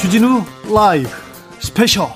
주진우 라이브 스페셜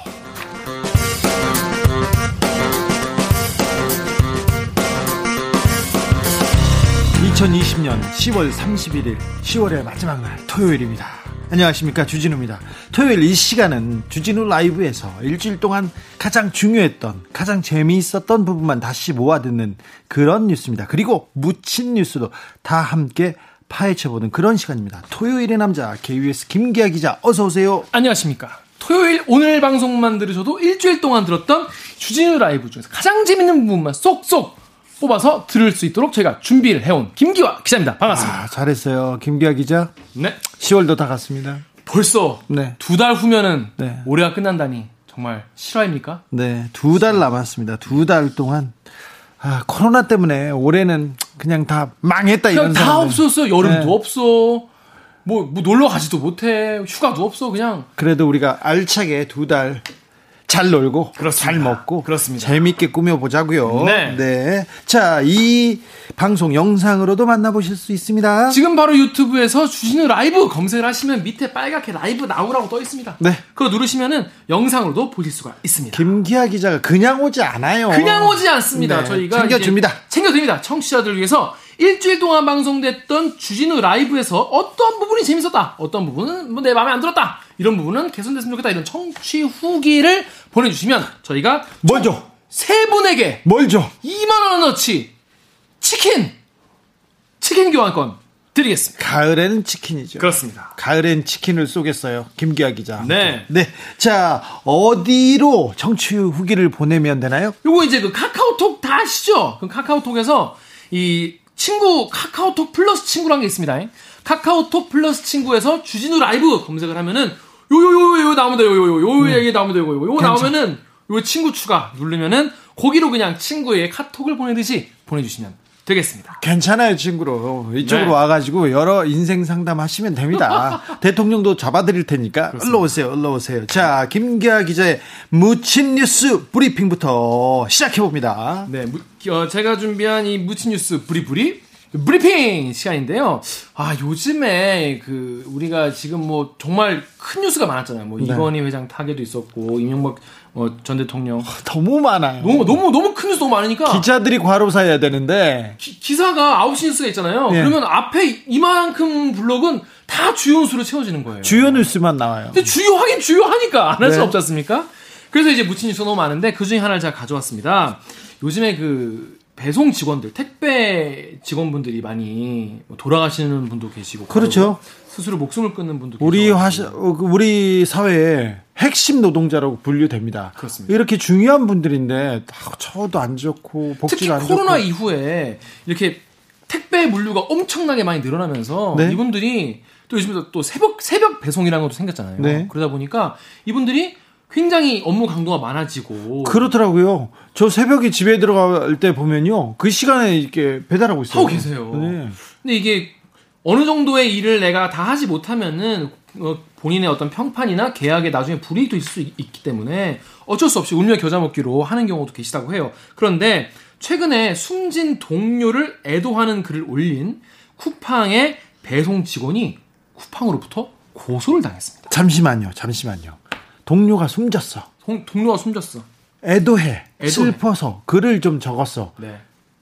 2020년 10월 31일 10월의 마지막 날 토요일입니다. 안녕하십니까 주진우입니다. 토요일 이 시간은 주진우 라이브에서 일주일 동안 가장 중요했던 가장 재미있었던 부분만 다시 모아 듣는 그런 뉴스입니다. 그리고 묻힌 뉴스도 다 함께 파헤쳐보는 그런 시간입니다. 토요일의 남자 KBS 김기아 기자 어서 오세요. 안녕하십니까. 토요일 오늘 방송만 들으셔도 일주일 동안 들었던 주진우 라이브 중에서 가장 재밌는 부분만 쏙쏙 뽑아서 들을 수 있도록 저희가 준비를 해온 김기화 기자입니다. 반갑습니다. 아, 잘했어요. 김기아 기자. 네. 10월도 다 갔습니다. 벌써 네. 두 달 후면은 네. 올해가 끝난다니 정말 실화입니까? 네, 두 달 남았습니다. 두 달 동안 아, 코로나 때문에 올해는 그냥 다 망했다 그냥 이런 다 사람들. 없었어요. 여름도 네. 없어. 뭐, 뭐 놀러 가지도 못해. 휴가도 없어. 그냥 그래도 우리가 알차게 두 달 잘 놀고 그렇습니다. 잘 먹고 그렇습니다. 재밌게 꾸며보자고요. 네. 자, 이 방송 영상으로도 만나보실 수 있습니다. 지금 바로 유튜브에서 주진우 라이브 검색을 하시면 밑에 빨갛게 라이브 나오라고 떠 있습니다. 네. 그거 누르시면은 영상으로도 보실 수가 있습니다. 김기아 기자가 그냥 오지 않아요. 그냥 오지 않습니다. 네, 저희가 챙겨줍니다. 챙겨드립니다. 청취자들 위해서 일주일 동안 방송됐던 주진우 라이브에서 어떤 부분이 재밌었다, 어떤 부분은 뭐 내 마음에 안 들었다, 이런 부분은 개선됐으면 좋겠다 이런 청취 후기를 보내주시면 저희가 뭘 줘? 세 분에게 뭘 줘? 2만 원어치 치킨 치킨 교환권 드리겠습니다. 가을에는 치킨이죠. 그렇습니다. 가을엔 치킨을 쏘겠어요. 김기아 기자. 네. 네. 자, 어디로 청취 후기를 보내면 되나요? 요거 이제 그 카카오톡 다 아시죠? 그 카카오톡에서 이 친구 카카오톡 플러스 친구라는 게 있습니다. 카카오톡 플러스 친구에서 주진우 라이브 검색을 하면은 요요요요 요 나옵니다. 요요요 요 얘기 나옵니다. 요거 요거 나오면은 요 친구 추가 누르면은 거기로 그냥 친구의 카톡을 보내듯이 보내주시면 되겠습니다. 괜찮아요, 친구로. 이쪽으로 네. 와가지고 여러 인생 상담 하시면 됩니다. 대통령도 잡아드릴 테니까. 일로 오세요, 일로 오세요. 자, 김기화 기자의 묻힌 뉴스 브리핑부터 시작해봅니다. 네, 무- 어, 제가 준비한 이 묻힌 뉴스 브리브리 브리핑 시간인데요. 아 요즘에 그 우리가 지금 뭐 정말 큰 뉴스가 많았잖아요. 뭐 네. 이건희 회장 타계도 있었고 이명박 어, 전 대통령 너무 많아요. 너무 너무 너무 큰 뉴스 너무 많으니까 기자들이 과로사 해야 되는데. 기, 사가 9시 뉴스가 있잖아요. 예. 그러면 앞에 이만큼 블록은 다 주요 뉴스로 채워지는 거예요. 주요 뉴스만 나와요. 근데 주요 하긴 주요하니까 안 할수 네. 없지 않습니까? 그래서 이제 묻힌 뉴스 너무 많은데 그 중에 하나를 제가 가져왔습니다. 요즘에 그 배송 직원들, 택배 직원분들이 많이 뭐 돌아가시는 분도 계시고 그렇죠. 스스로 목숨을 끊는 분도 우리 계시고 화시, 어, 그 우리 사회의 핵심 노동자라고 분류됩니다. 그렇습니다. 이렇게 중요한 분들인데 아, 처도 안 좋고 복지도 안 코로나 좋고 이후에 이렇게 택배 물류가 엄청나게 많이 늘어나면서 네. 이분들이 또 요즘에 또 새벽 새벽 배송이라는 것도 생겼잖아요. 네. 그러다 보니까 이분들이 굉장히 업무 강도가 많아지고 그렇더라고요. 저 새벽에 집에 들어갈 때 보면요. 그 시간에 이렇게 배달하고 있어요. 하고 계세요. 네. 근데 이게 어느 정도의 일을 내가 다 하지 못하면은 어, 본인의 어떤 평판이나 계약에 나중에 불이익도 있을 수 있, 기 때문에 어쩔 수 없이 운명 겨자 먹기로 하는 경우도 계시다고 해요. 그런데 최근에 숨진 동료를 애도하는 글을 올린 쿠팡의 배송 직원이 쿠팡으로부터 고소를 당했습니다. 잠시만요. 잠시만요. 동료가 숨졌어. 동, 동료가 숨졌어. 애도해. 애도해. 슬퍼서 글을 좀 적었어. 네.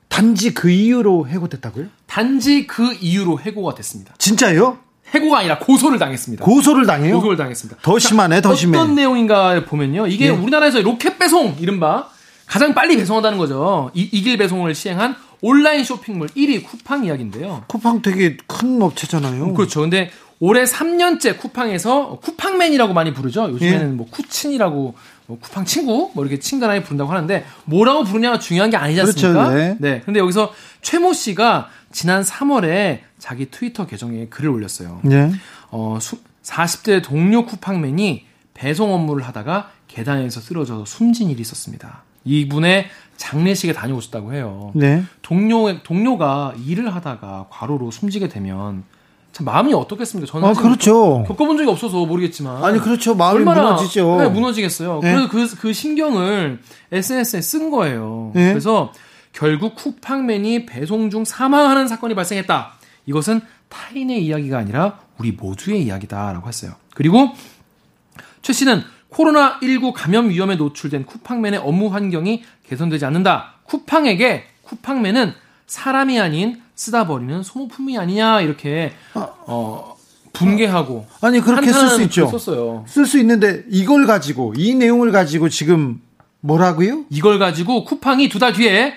단지 그 이유로 해고됐다고요? 단지 그 이유로 해고가 됐습니다. 진짜요? 해고가 아니라 고소를 당했습니다. 고소를 당해요? 고소를 당했습니다. 더 심하네, 더 심해. 어떤 내용인가 보면요. 이게 예. 우리나라에서 로켓 배송, 이른바 가장 빨리 배송한다는 거죠. 이, 이길 배송을 시행한 온라인 쇼핑몰 1위 쿠팡 이야기인데요. 쿠팡 되게 큰 업체잖아요. 그렇죠. 근데 올해 3년째 쿠팡에서 쿠팡맨이라고 많이 부르죠. 요즘에는 예. 뭐 쿠친이라고 뭐 쿠팡 친구 뭐 이렇게 친근하게 부른다고 하는데 뭐라고 부르냐가 중요한 게 아니지 않습니까? 그렇죠, 네. 근데 여기서 최모 씨가 지난 3월에 자기 트위터 계정에 글을 올렸어요. 네. 어, 수- 40대 동료 쿠팡맨이 배송 업무를 하다가 계단에서 쓰러져서 숨진 일이 있었습니다. 이분의 장례식에 다녀오셨다고 해요. 네. 동료, 동료가 일을 하다가 과로로 숨지게 되면 참 마음이 어떻겠습니까? 저는 아, 그렇죠. 겪어본 적이 없어서 모르겠지만 아니 그렇죠. 마음이 얼마나 무너지죠. 네, 무너지겠어요. 네. 그래서 그, 그 신경을 SNS에 쓴 거예요. 네. 그래서 결국 쿠팡맨이 배송 중 사망하는 사건이 발생했다. 이것은 타인의 이야기가 아니라 우리 모두의 이야기다라고 했어요. 그리고 최 씨는 코로나19 감염 위험에 노출된 쿠팡맨의 업무 환경이 개선되지 않는다. 쿠팡에게 쿠팡맨은 사람이 아닌 쓰다 버리는 소모품이 아니냐 이렇게 어 분개하고 아니 그렇게 쓸 수 있죠. 쓸 수 있는데 이걸 가지고 이 내용을 가지고 지금 뭐라고요? 이걸 가지고 쿠팡이 두 달 뒤에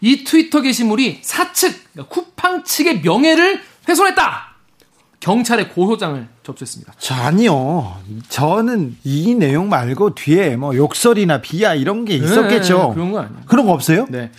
이 트위터 게시물이 사측 그러니까 쿠팡 측의 명예를 훼손했다. 경찰에 고소장을 접수했습니다. 자, 아니요. 저는 이 내용 말고 뒤에 뭐 욕설이나 비하 이런 게 있었겠죠. 네, 그런 거 아니에요. 그런 거 없어요? 네.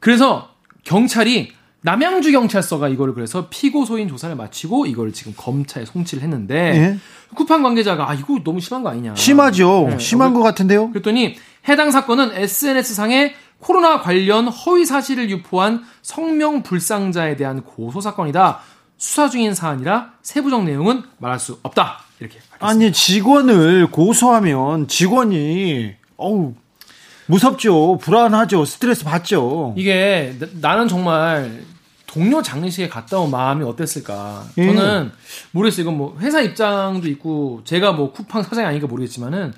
그래서 경찰이 남양주 경찰서가 이거를 그래서 피고소인 조사를 마치고 이걸 지금 검찰에 송치를 했는데 예. 쿠팡 관계자가 아 이거 너무 심한 거 아니냐. 심하죠. 네. 심한 것 같은데요. 그랬더니 해당 사건은 SNS-상에 코로나 관련 허위 사실을 유포한 성명 불상자에 대한 고소 사건이다. 수사 중인 사안이라 세부적 내용은 말할 수 없다. 이렇게 밝혔습니다. 아니 직원을 고소하면 직원이 어우 무섭죠. 불안하죠. 스트레스 받죠. 이게 나, 는 정말 동료 장례식에 갔다 온 마음이 어땠을까? 예. 저는 모르겠어요. 이건 뭐 회사 입장도 있고 제가 뭐 쿠팡 사장이 아니니까 모르겠지만은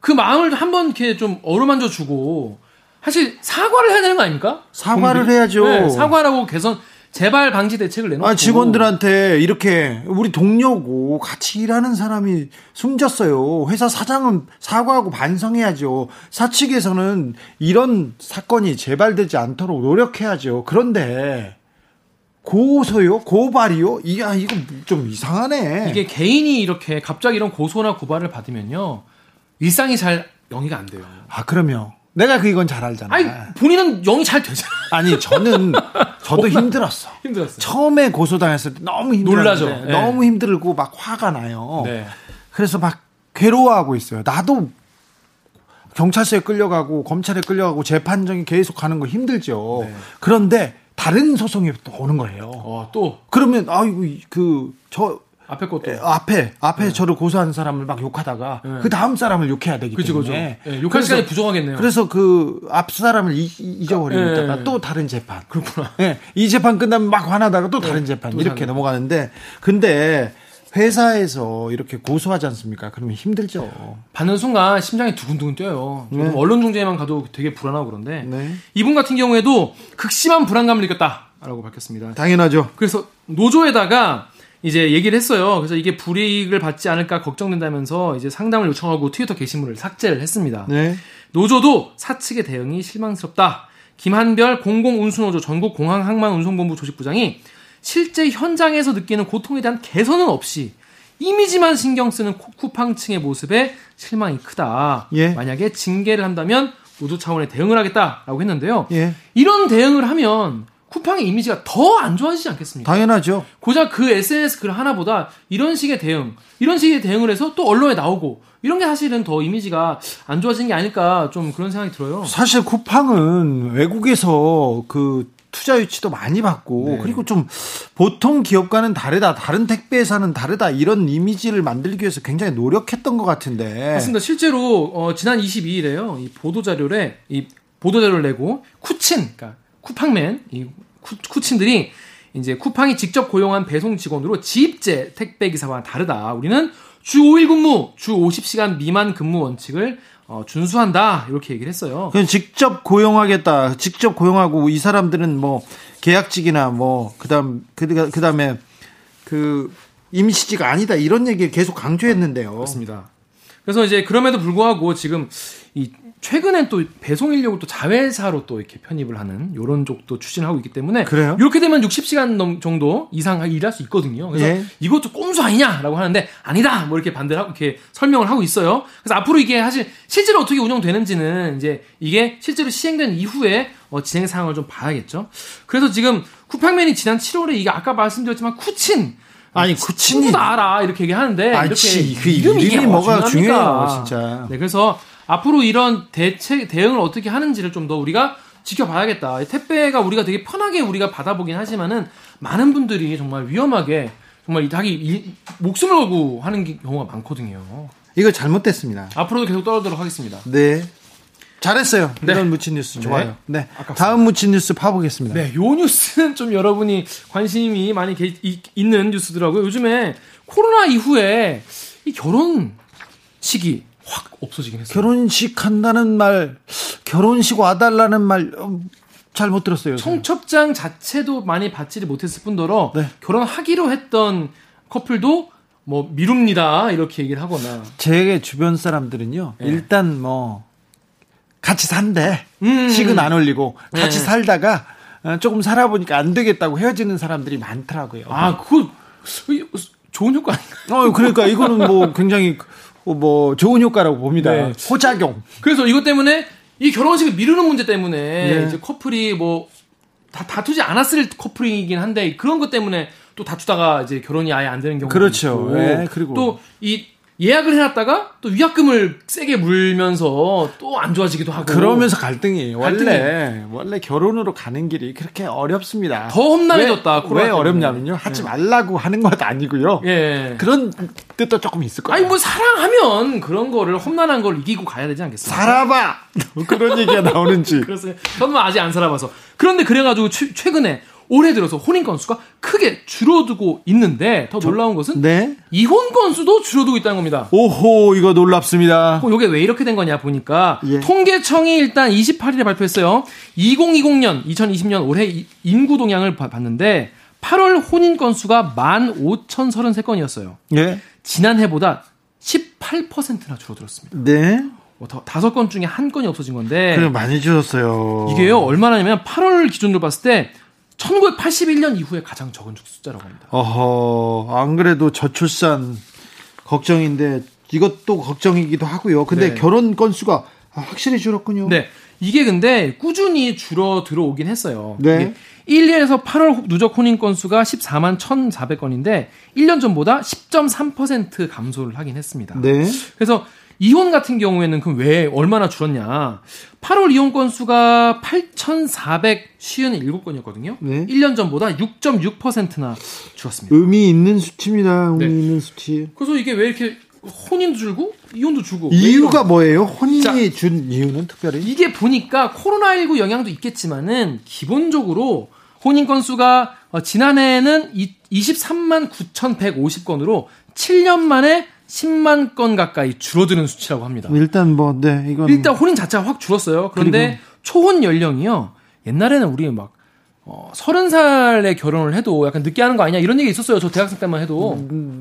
그 마음을 한번 이렇게 좀 어루만져 주고 사실 사과를 해야 되는 거 아닙니까? 사과를 공비- 해야죠. 네, 사과라고 개선 재발 방지 대책을 내놓고 아, 직원들한테 이렇게 우리 동료고 같이 일하는 사람이 숨졌어요. 회사 사장은 사과하고 반성해야죠. 사측에서는 이런 사건이 재발되지 않도록 노력해야죠. 그런데 고소요? 고발이요? 아, 이거 좀 이상하네. 이게 개인이 이렇게 갑자기 이런 고소나 고발을 받으면요 일상이 잘 영위가 안 돼요. 아, 그러면 내가 그건 잘 알잖아. 아니 본인은 영이 잘 되잖아. 아니, 저는 저도 힘들었어. 힘들었어요. 처음에 고소당했을 때 너무 힘들었는데 놀라죠. 네. 너무 힘들고 막 화가 나요. 네. 그래서 막 괴로워하고 있어요. 나도 경찰서에 끌려가고 검찰에 끌려가고 재판정이 계속 가는 거 힘들죠. 네. 그런데 다른 소송이 또 오는 거예요. 어, 또 그러면 아이고 그저 앞에 것도 앞에 앞에 저를 고소한 사람을 막 욕하다가 네. 그 다음 사람을 욕해야 되기 그죠, 그죠. 때문에 예, 욕할 그래서- 시간이 부족하겠네요. 그래서 그 앞 사람을 이- 이- 잊어버리니까 예. 또 다른 재판. 그렇구나. 예, 이 재판 끝나면 막 화나다가 또 다른 재판 또 이렇게 사는. 넘어가는데 근데 회사에서 이렇게 고소하지 않습니까? 그러면 힘들죠. 받는 순간 심장이 두근두근 뛰어요. 네. 언론 중재만 가도 되게 불안하고 그런데 네. 이분 같은 경우에도 극심한 불안감을 느꼈다라고 밝혔습니다. 당연하죠. 그래서 노조에다가 이제 얘기를 했어요. 그래서 이게 불이익을 받지 않을까 걱정된다면서 이제 상담을 요청하고 트위터 게시물을 삭제를 했습니다. 네. 노조도 사측의 대응이 실망스럽다. 김한별 공공운수노조 전국공항항만운송본부 조직부장이 실제 현장에서 느끼는 고통에 대한 개선은 없이 이미지만 신경 쓰는 쿠- 쿠팡층의 모습에 실망이 크다. 예. 만약에 징계를 한다면 노조 차원의 대응을 하겠다라고 했는데요. 예. 이런 대응을 하면 쿠팡의 이미지가 더 안 좋아지지 않겠습니까? 당연하죠. 고작 그 SNS 글 하나보다 이런 식의 대응, 이런 식의 대응을 해서 또 언론에 나오고 이런 게 사실은 더 이미지가 안 좋아진 게 아닐까 좀 그런 생각이 들어요. 사실 쿠팡은 외국에서 그 투자 유치도 많이 받고 네. 그리고 좀 보통 기업과는 다르다 다른 택배사는 다르다 이런 이미지를 만들기 위해서 굉장히 노력했던 것 같은데 맞습니다. 실제로 어, 지난 22일에요. 이 보도 자료에 이 보도 자료를 내고 쿠친, 그러니까 쿠팡맨 이 쿠, 쿠친들이 이제 쿠팡이 직접 고용한 배송 직원으로 지입제 택배 기사와 다르다. 우리는 주 5일 근무, 주 50시간 미만 근무 원칙을 어, 준수한다. 이렇게 얘기를 했어요. 그냥 직접 고용하겠다 직접 고용하고 이 사람들은 뭐 계약직이나 뭐 그다음 그 그다음에 그 임시직 아니다 이런 얘기 계속 강조했는데요. 맞습니다. 그래서 이제 그럼에도 불구하고 지금 이 최근엔 또 배송 인력을 또 자회사로 또 이렇게 편입을 하는 요런 쪽도 추진하고 있기 때문에 그래요? 이렇게 되면 60시간 넘 정도 이상 일할 수 있거든요. 그래서 예. 이것도 꼼수 아니냐라고 하는데 아니다 뭐 이렇게 반대를 하고 이렇게 설명을 하고 있어요. 그래서 앞으로 이게 사실 실제로 어떻게 운영되는지는 이제 이게 실제로 시행된 이후에 어, 진행 상황을 좀 봐야겠죠. 그래서 지금 쿠팡맨이 지난 7월에 이게 아까 말씀드렸지만 쿠친 아니 쿠친이 알아 이렇게 얘기하는데 아, 이렇게 치, 그 이름이, 이름이 뭐가? 중요해요, 진짜. 네, 그래서 앞으로 이런 대책 대응을 어떻게 하는지를 좀 더 우리가 지켜봐야겠다. 이 택배가 우리가 되게 편하게 우리가 받아보긴 하지만은 많은 분들이 정말 위험하게 정말 자기 이- 목숨을 걸고 하는 게- 경우가 많거든요. 이거 잘못됐습니다. 앞으로도 계속 떨어지도록 하겠습니다. 네. 잘했어요. 네. 이런 묻힌 뉴스 네. 좋아요. 네. 아깝습니다. 다음 묻힌 뉴스 파보겠습니다. 네, 요 뉴스는 좀 여러분이 관심이 많이 게- 이- 있는 뉴스더라고요. 요즘에 코로나 이후에 이 결혼식이 확 없어지긴 했어요. 결혼식 한다는 말, 결혼식 와달라는 말, 어, 잘못 들었어요. 청첩장 자체도 많이 받지를 못했을 뿐더러 네. 결혼하기로 했던 커플도 뭐 미룹니다 이렇게 얘기를 하거나 제 주변 사람들은요, 네. 일단 뭐, 같이 산대. 음. 식은 안 올리고, 같이 네. 살다가, 어, 조금 살아보니까 안 되겠다고 헤어지는 사람들이 많더라고요. 아 그거 좋은 효과 아닌가요? 어, 그러니까 이거는 뭐 굉장히 어, 뭐 좋은 효과라고 봅니다. 네. 호작용. 그래서 이것 때문에 이 결혼식을 미루는 문제 때문에 네. 이제 커플이 뭐 다, 다투지 않았을 커플이긴 한데 그런 것 때문에 또 다투다가 이제 결혼이 아예 안 되는 경우도 그렇죠. 있고 네, 그리고- 또 이 예약을 해놨다가 또 위약금을 세게 물면서 또 안 좋아지기도 하고 그러면서 갈등이에요. 원래 갈등이에요. 원래 결혼으로 가는 길이 그렇게 어렵습니다. 더 험난해졌다, 왜, 왜. 어렵냐면요. 하지 말라고 하는 것 아니고요. 예. 그런 뜻도 조금 있을 거예요. 아니 뭐 사랑하면 그런 거를 험난한 걸 이기고 가야 되지 않겠습니까? 살아봐. 그런 얘기가 나오는지. 그래서 저는 아직 안 살아봐서 그런데 그래가지고 최, 최근에 올해 들어서 혼인 건수가 크게 줄어들고 있는데 더 놀라운 것은 네. 이혼 건수도 줄어들고 있다는 겁니다. 오호 이거 놀랍습니다. 어, 이게 왜 이렇게 된 거냐 보니까 예. 통계청이 일단 28일에 발표했어요. 2020년, 2020년 올해 이- 인구 동향을 봐- 봤는데 8월 혼인 건수가 15,033건이었어요. 예. 지난해보다 18%나 줄어들었습니다. 네. 뭐 더- 다섯 건 중에 한 건이 없어진 건데 그래 많이 줄었어요. 이게요 얼마나냐면 8월 기준으로 봤을 때 1981년 이후에 가장 적은 숫자라고 합니다. 어허 안 그래도 저출산 걱정인데 이것도 걱정이기도 하고요. 근데 네. 결혼 건수가 확실히 줄었군요. 네. 이게 근데 꾸준히 줄어 들어오긴 했어요. 네. 이게 1년에서 8월 누적 혼인 건수가 14만 1,400건인데 1년 전보다 10.3% 감소를 하긴 했습니다. 네. 그래서 이혼 같은 경우에는 그럼 왜 얼마나 줄었냐? 8월 이혼 건수가 8,457건이었거든요. 네. 1년 전보다 6.6%나 줄었습니다. 의미 있는 수치입니다. 의미 네. 있는 수치. 그래서 이게 왜 이렇게 혼인도 줄고 이혼도 줄고 왜 이유가 뭐예요? 혼인이 자, 준 이유는 특별히? 이게 보니까 코로나19 영향도 있겠지만은 기본적으로 혼인 건수가 어, 지난해에는 이- 23만 9,150건으로 7년 만에 10만 건 가까이 줄어드는 수치라고 합니다. 일단 뭐 네, 이건 일단 혼인 자체가 확 줄었어요. 그런데 초혼 연령이요. 옛날에는 우리 막 어, 30살에 결혼을 해도 약간 늦게 하는 거 아니냐 이런 얘기 있었어요. 저 대학생 때만 해도.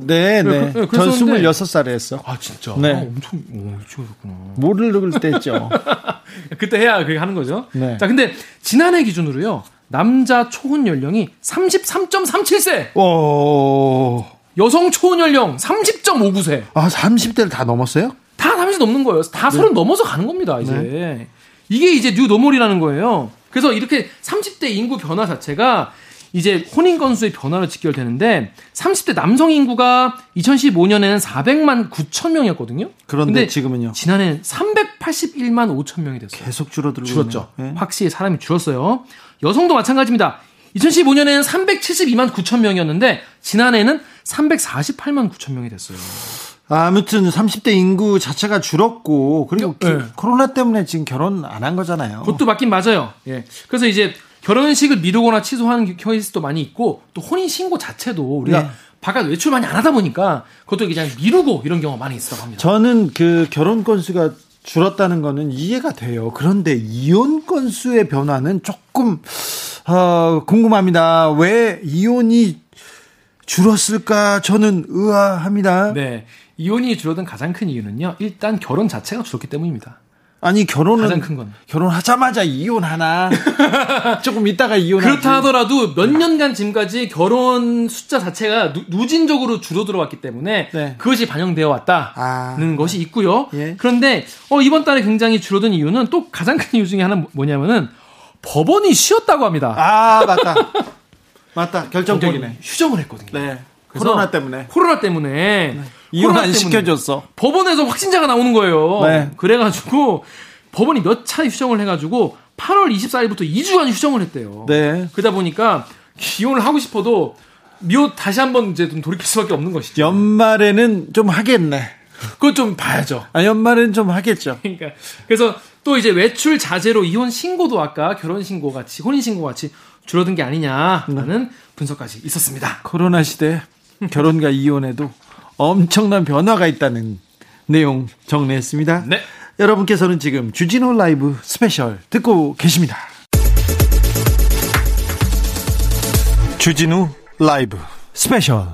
네, 그래, 네. 그래, 전 그랬었는데- 26살에 했어. 아 진짜. 네. 아, 엄청 오, 일찍하셨구나. 모를 때 했죠. 그때 해야 그게 하는 거죠. 네. 자, 근데 지난해 기준으로요. 남자 초혼 연령이 33.37세, 오. 여성 초혼 연령 30.59세. 아, 30대를 다 넘었어요? 다 30 넘는 거예요. 다 네. 30 넘어서 가는 겁니다, 이제. 이게 이제 new normal이라는 거예요. 그래서 이렇게 30대 인구 변화 자체가 이제 혼인 건수의 변화로 직결되는데 30대 남성 인구가 2015년에는 400만 9천 명이었거든요. 그런데 지금은요? 지난해는 381만 5천 명이 됐어요. 계속 줄어들고 줄었죠. 네. 확실히 사람이 줄었어요. 여성도 마찬가지입니다. 2015년에는 372만 9천 명이었는데 지난해에는 348만 9천 명이 됐어요. 아무튼 30대 인구 자체가 줄었고 그리고 네. 기- 코로나 때문에 지금 결혼 안 한 거잖아요. 그것도 맞긴 맞아요. 예. 그래서 이제 결혼식을 미루거나 취소하는 케이스도 많이 있고 또 혼인 신고 자체도 우리가 네. 바깥 외출 많이 안 하다 보니까 그것도 그냥 미루고 이런 경우가 많이 있다고 합니다. 저는 그 결혼 건수가 줄었다는 거는 이해가 돼요. 그런데 이혼 건수의 변화는 조금 어, 궁금합니다. 왜 이혼이 줄었을까? 저는 의아합니다. 네. 이혼이 줄어든 가장 큰 이유는요. 일단 결혼 자체가 줄었기 때문입니다. 아니 결혼은 가장 큰 건. 결혼하자마자 이혼하나? 조금 있다가 이혼하지. 그렇다 하더라도 몇 년간 지금까지 결혼 숫자 자체가 누, 누진적으로 줄어들어 왔기 때문에 네. 그것이 반영되어 왔다는 아. 것이 있고요. 예. 그런데 어, 이번 달에 굉장히 줄어든 이유는 또 가장 큰 이유 중에 하나는 뭐냐면은 법원이 쉬었다고 합니다. 아 맞다. 맞다. 결정적이네. 휴정을 했거든요. 네. 코로나 때문에 코로나 때문에 이혼 코로나 안 시켜줬어. 법원에서 확진자가 나오는 거예요. 네. 그래가지고 법원이 몇 차례 휴정을 해가지고 8월 24일부터 2주간 휴정을 했대요. 네. 그러다 보니까 이혼을 하고 싶어도 미호 다시 한번 이제 좀 돌이킬 수밖에 없는 것이죠. 연말에는 좀 하겠네. 그거 좀 봐야죠. 아, 연말은 좀 하겠죠. 그러니까 그래서 또 이제 외출 자제로 이혼 신고도 아까 결혼 신고 같이 혼인 신고 같이 줄어든 게 아니냐라는 네. 분석까지 있었습니다. 코로나 시대 결혼과 이혼에도 엄청난 변화가 있다는 내용 정리했습니다. 네. 여러분께서는 지금 주진우 라이브 스페셜 듣고 계십니다. 주진우 라이브 스페셜.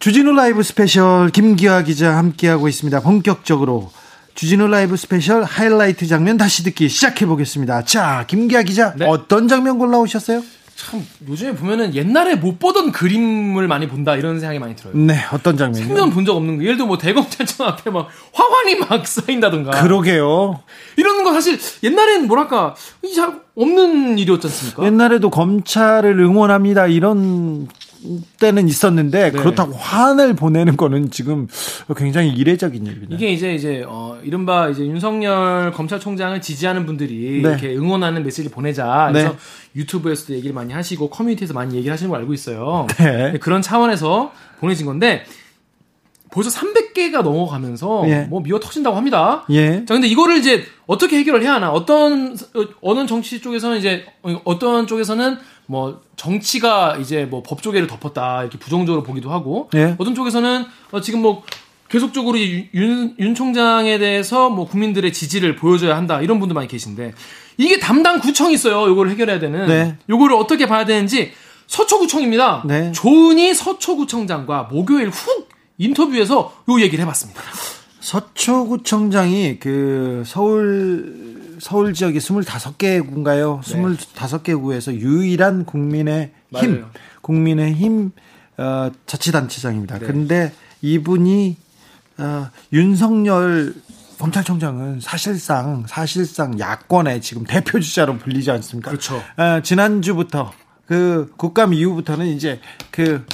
주진우 라이브 스페셜 김기화 기자 함께하고 있습니다. 본격적으로 주진우 라이브 스페셜 하이라이트 장면 다시 듣기 시작해 보겠습니다. 자, 김기화 기자 네. 어떤 장면 골라오셨어요? 참 요즘에 보면은 옛날에 못 보던 그림을 많이 본다 이런 생각이 많이 들어요. 네, 어떤 장면이요? 생전 본 적 없는 거. 예를 들어 뭐 대검찰청 앞에 막 화환이 막 쌓인다든가. 그러게요. 이런 거 사실 옛날에는 뭐랄까 이잘 없는 일이었지 않습니까? 옛날에도 검찰을 응원합니다 이런 때는 있었는데 네. 그렇다고 화환을 보내는 거는 지금 굉장히 이례적인 일입니다. 이게 이제 이제 어 이른바 이제 윤석열 검찰총장을 지지하는 분들이 네. 이렇게 응원하는 메시지를 보내자. 그래서 네. 유튜브에서도 얘기를 많이 하시고 커뮤니티에서 많이 얘기를 하시는 걸 알고 있어요. 네. 그런 차원에서 보내진 건데 벌써 300개가 넘어가면서 예. 뭐 미워 터진다고 합니다. 예. 자, 근데 이거를 이제 어떻게 해결을 해야 하나? 어떤 어, 어느 정치 쪽에서는 이제 어, 어떤 쪽에서는 뭐 정치가 이제 뭐 법조계를 덮었다 이렇게 부정적으로 보기도 하고 예. 어떤 쪽에서는 어, 지금 뭐 계속적으로 이 윤, 윤 총장에 대해서 뭐 국민들의 지지를 보여줘야 한다 이런 분도 많이 계신데 이게 담당 구청이 있어요. 요거를 해결해야 되는. 네. 요거를 어떻게 봐야 되는지 서초구청입니다. 네. 조은희 서초구청장과 목요일 훅 인터뷰에서 요 얘기를 해봤습니다. 서초구청장이 그 서울 서울 지역이 25개 구인가요? 25개 구에서 유일한 국민의 힘 맞아요. 국민의 힘 어, 자치단체장입니다. 네. 근데 이분이 어, 윤석열 검찰총장은 사실상 사실상 야권의 지금 대표 주자로 불리지 않습니까? 그렇죠. 어, 지난주부터 그 국감 이후부터는 이제 그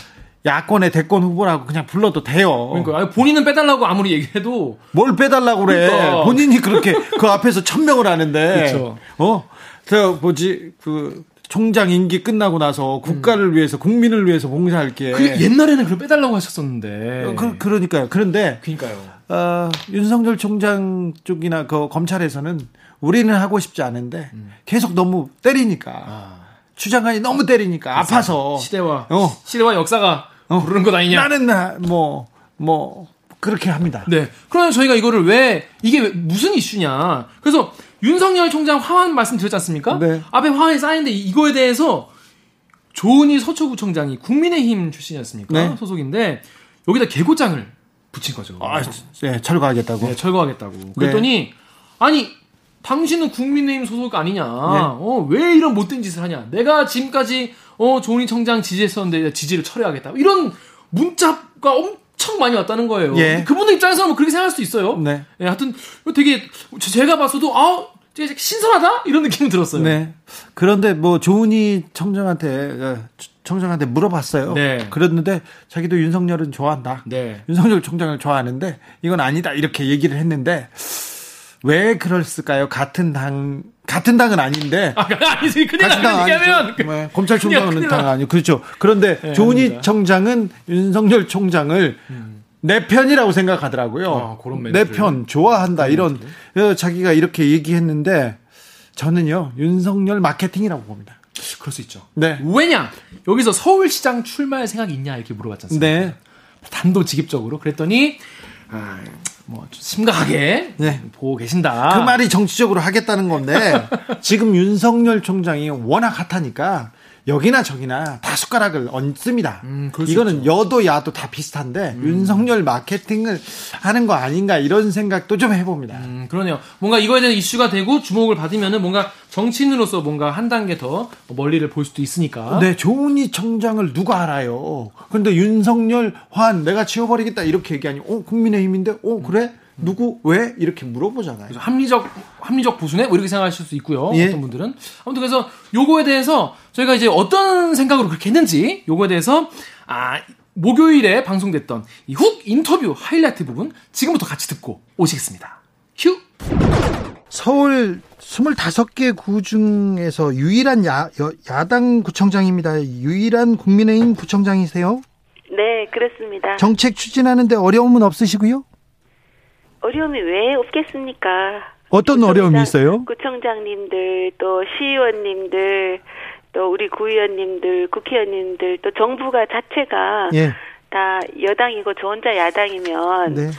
야권의 대권 후보라고 그냥 불러도 돼요. 그러니까 본인은 빼달라고 아무리 얘기해도 뭘 빼달라고 그래. 그러니까. 본인이 그렇게 그 앞에서 천명을 하는데. 그쵸. 어? 저 뭐지 그 총장 임기 끝나고 나서 국가를 위해서 국민을 위해서 봉사할게. 그게 옛날에는 그걸 빼달라고 하셨었는데. 어, 그, 그러니까요. 그런데 그러니까요. 어, 윤석열 총장 쪽이나 그 검찰에서는 우리는 하고 싶지 않은데 계속 너무 때리니까 음. 아, 추장관이 너무 때리니까 아파서 시대와 어. 시대와 역사가 어. 부르는 것 아니냐. 나는 뭐뭐 뭐 그렇게 합니다. 네. 그러면 저희가 이거를 왜 이게 왜- 무슨 이슈냐? 그래서 윤석열 총장 화환 말씀 드렸지 않습니까? 네. 앞에 화환이 쌓이는데 이거에 대해서 조은희 서초구청장이 국민의힘 출신이 었습니까? 네. 소속인데 여기다 개고장을 붙인 거죠. 아, 네, 철거하겠다고. 네, 철거하겠다고. 그랬더니 아니 당신은 국민의힘 소속 아니냐? 어, 왜 이런 못된 짓을 하냐? 내가 지금까지 어 조은희 청장 지지했었는데 지지를 철회하겠다. 이런 문자가 엄청 많이 왔다는 거예요. 예. 그분들 입장에서는 뭐 그렇게 생각할 수도 있어요. 네. 예, 하여튼 되게 제- 제가 봤어도 아 되게 신선하다 이런 느낌이 들었어요. 네. 그런데 뭐 조은희 청장한테 어, 청장한테 물어봤어요. 네. 그랬는데 자기도 윤석열은 좋아한다. 네. 윤석열 총장을 좋아하는데 이건 아니다 이렇게 얘기를 했는데 왜 그랬을까요? 같은 당 같은 당은 아닌데 아, 아니지 그냥 같은 당 얘기하면. 네, 검찰총장은 큰일 당 나. 아니고 그렇죠. 그런데 네, 조은희. 청장은 윤석열 총장을 내 편이라고 생각하더라고요. 아, 그런 내 멘트를. 편 좋아한다 이런 어, 자기가 이렇게 얘기했는데 저는요 윤석열 마케팅이라고 봅니다. 그럴 수 있죠. 네. 왜냐 여기서 서울시장 출마할 생각이 있냐 이렇게 않습니까? 네. 단도직입적으로 그랬더니 아, 뭐좀 심각하게 네. 보고 계신다. 그 말이 정치적으로 하겠다는 건데 지금 윤석열 총장이 워낙 핫하니까 여기나 저기나 다 숟가락을 얹습니다. 음, 이거는 여도 야도 다 비슷한데 음. 윤석열 마케팅을 하는 거 아닌가 이런 생각도 좀 해봅니다. 음, 그러네요. 뭔가 이거에 대한 이슈가 되고 주목을 받으면은 뭔가 정치인으로서 뭔가 한 단계 더 멀리를 볼 수도 있으니까. 네, 조은희 청장을 누가 알아요? 근데 윤석열 환 내가 치워버리겠다 이렇게 얘기하니, 어 국민의힘인데, 어 그래? 누구 왜 이렇게 물어보잖아요. 그래서 합리적 합리적 보수네 뭐 이렇게 생각하실 수 있고요. 예. 어떤 분들은 아무튼 그래서 요거에 대해서 저희가 이제 어떤 생각으로 그렇게 했는지 요거에 대해서 아 목요일에 방송됐던 이 훅 인터뷰 하이라이트 부분 지금부터 같이 듣고 오시겠습니다. 휴. 서울 25개 구 중에서 유일한 야, 야 당 구청장입니다. 유일한 국민의힘 구청장이세요? 네, 그렇습니다. 정책 추진하는데 어려움은 없으시고요? 어려움이 왜 없겠습니까? 어떤 구청장, 어려움이 있어요? 구청장님들, 또 시의원님들, 또 우리 구의원님들, 국회의원님들, 또 정부가 자체가 예. 다 여당이고 저 혼자 야당이면 네.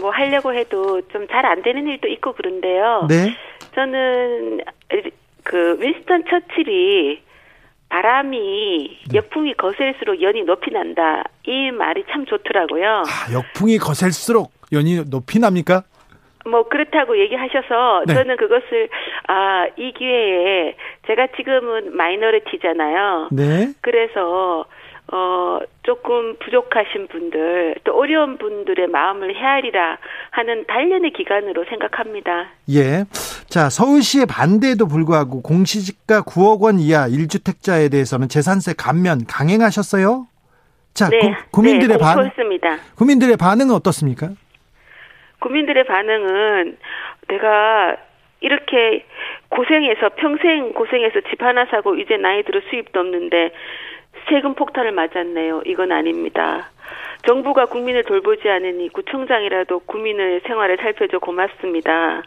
뭐 하려고 해도 좀 잘 안 되는 일도 있고 그런데요. 네. 저는 그 윈스턴 처칠이 바람이 네. 역풍이 거셀수록 연이 높이 난다. 이 말이 참 좋더라고요. 아, 역풍이 거셀수록 연이 높이 납니까? 뭐 그렇다고 얘기하셔서 네. 저는 그것을 아 이 기회에 제가 지금은 마이너리티잖아요. 네. 그래서 어, 조금 부족하신 분들, 또 어려운 분들의 마음을 헤아리라 하는 단련의 기간으로 생각합니다. 예. 자, 서울시의 반대에도 불구하고 공시지가 9억 원 이하 1주택자에 대해서는 재산세 감면 강행하셨어요? 자, 네, 구, 민들의 네, 반, 국민들의 반응은 어떻습니까? 국민들의 반응은 내가 이렇게 고생해서 평생 고생해서 집 하나 사고 이제 나이 들어 수입도 없는데 세금 폭탄을 맞았네요. 이건 아닙니다. 정부가 국민을 돌보지 않으니 구청장이라도 국민의 생활을 살펴줘 고맙습니다.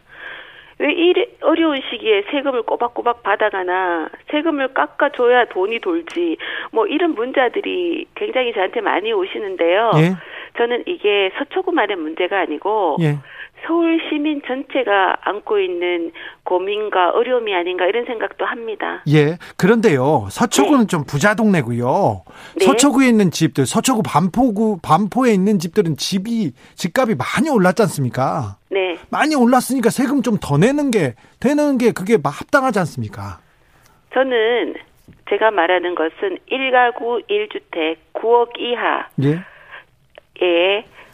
왜 이 어려운 시기에 세금을 꼬박꼬박 받아가나 세금을 깎아줘야 돈이 돌지 뭐 이런 문자들이 굉장히 저한테 많이 오시는데요. 예? 저는 이게 서초구만의 문제가 아니고 예. 서울 시민 전체가 안고 있는 고민과 어려움이 아닌가 이런 생각도 합니다. 예. 그런데요. 서초구는 네. 좀 부자 동네고요. 네. 서초구에 있는 집들, 서초구 반포구 반포에 있는 집들은 집이 집값이 많이 올랐지 않습니까? 네. 많이 올랐으니까 세금 좀 더 내는 게 되는 게 그게 합당하지 않습니까? 저는 제가 말하는 것은 1가구 1주택 9억 이하에 예.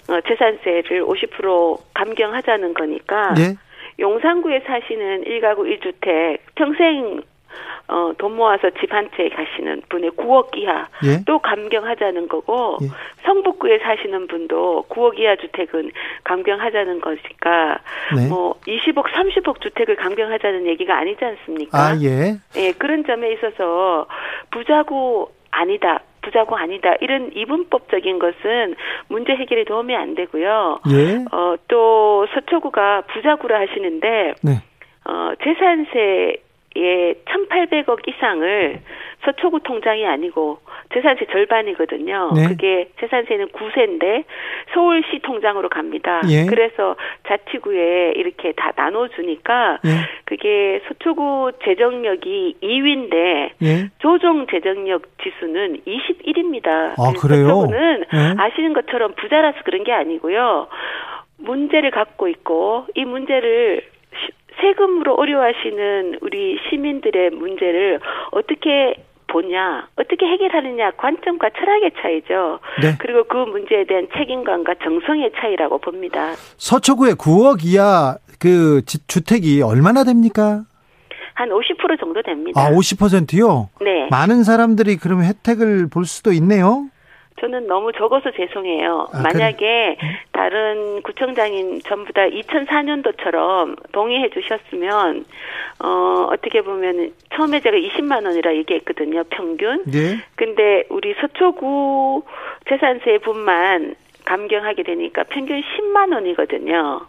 어, 재산세를 50% 감경하자는 거니까 예? 용산구에 사시는 1가구 1주택 평생 어, 돈 모아서 집 한 채 가시는 분의 9억 이하 예? 또 감경하자는 거고 예? 성북구에 사시는 분도 9억 이하 주택은 감경하자는 것이니까 네. 뭐 20억, 30억 주택을 감경하자는 얘기가 아니지 않습니까? 아, 예. 예, 그런 점에 있어서 부자고 아니다. 부자고 아니다 이런 이분법적인 것은 문제 해결에 도움이 안 되고요. 예. 어, 또 서초구가 부자구라 하시는데 네. 어, 재산세 예, 1,800억 이상을 서초구 통장이 아니고 재산세 절반이거든요. 네. 그게 재산세는 9세인데 서울시 통장으로 갑니다. 예. 그래서 자치구에 이렇게 다 나눠주니까 예. 그게 서초구 재정력이 2위인데 예. 조정 재정력 지수는 21입니다. 아, 그래요? 서초구는 예. 아시는 것처럼 부자라서 그런 게 아니고요. 문제를 갖고 있고 이 문제를 세금으로 어려워하시는 우리 시민들의 문제를 어떻게 보냐, 어떻게 해결하느냐 관점과 철학의 차이죠. 네. 그리고 그 문제에 대한 책임감과 정성의 차이라고 봅니다. 서초구에 9억 이하 그 주택이 얼마나 됩니까? 한 50% 정도 됩니다. 아, 50%요? 네. 많은 사람들이 그러면 혜택을 볼 수도 있네요. 저는 너무 적어서 죄송해요. 아, 만약에 그래? 다른 구청장인 전부 다 2004년도처럼 동의해 주셨으면 어 어떻게 보면 처음에 제가 20만 원이라 얘기했거든요. 평균. 네. 근데 우리 서초구 재산세분만 감경하게 되니까 평균 10만 원이거든요.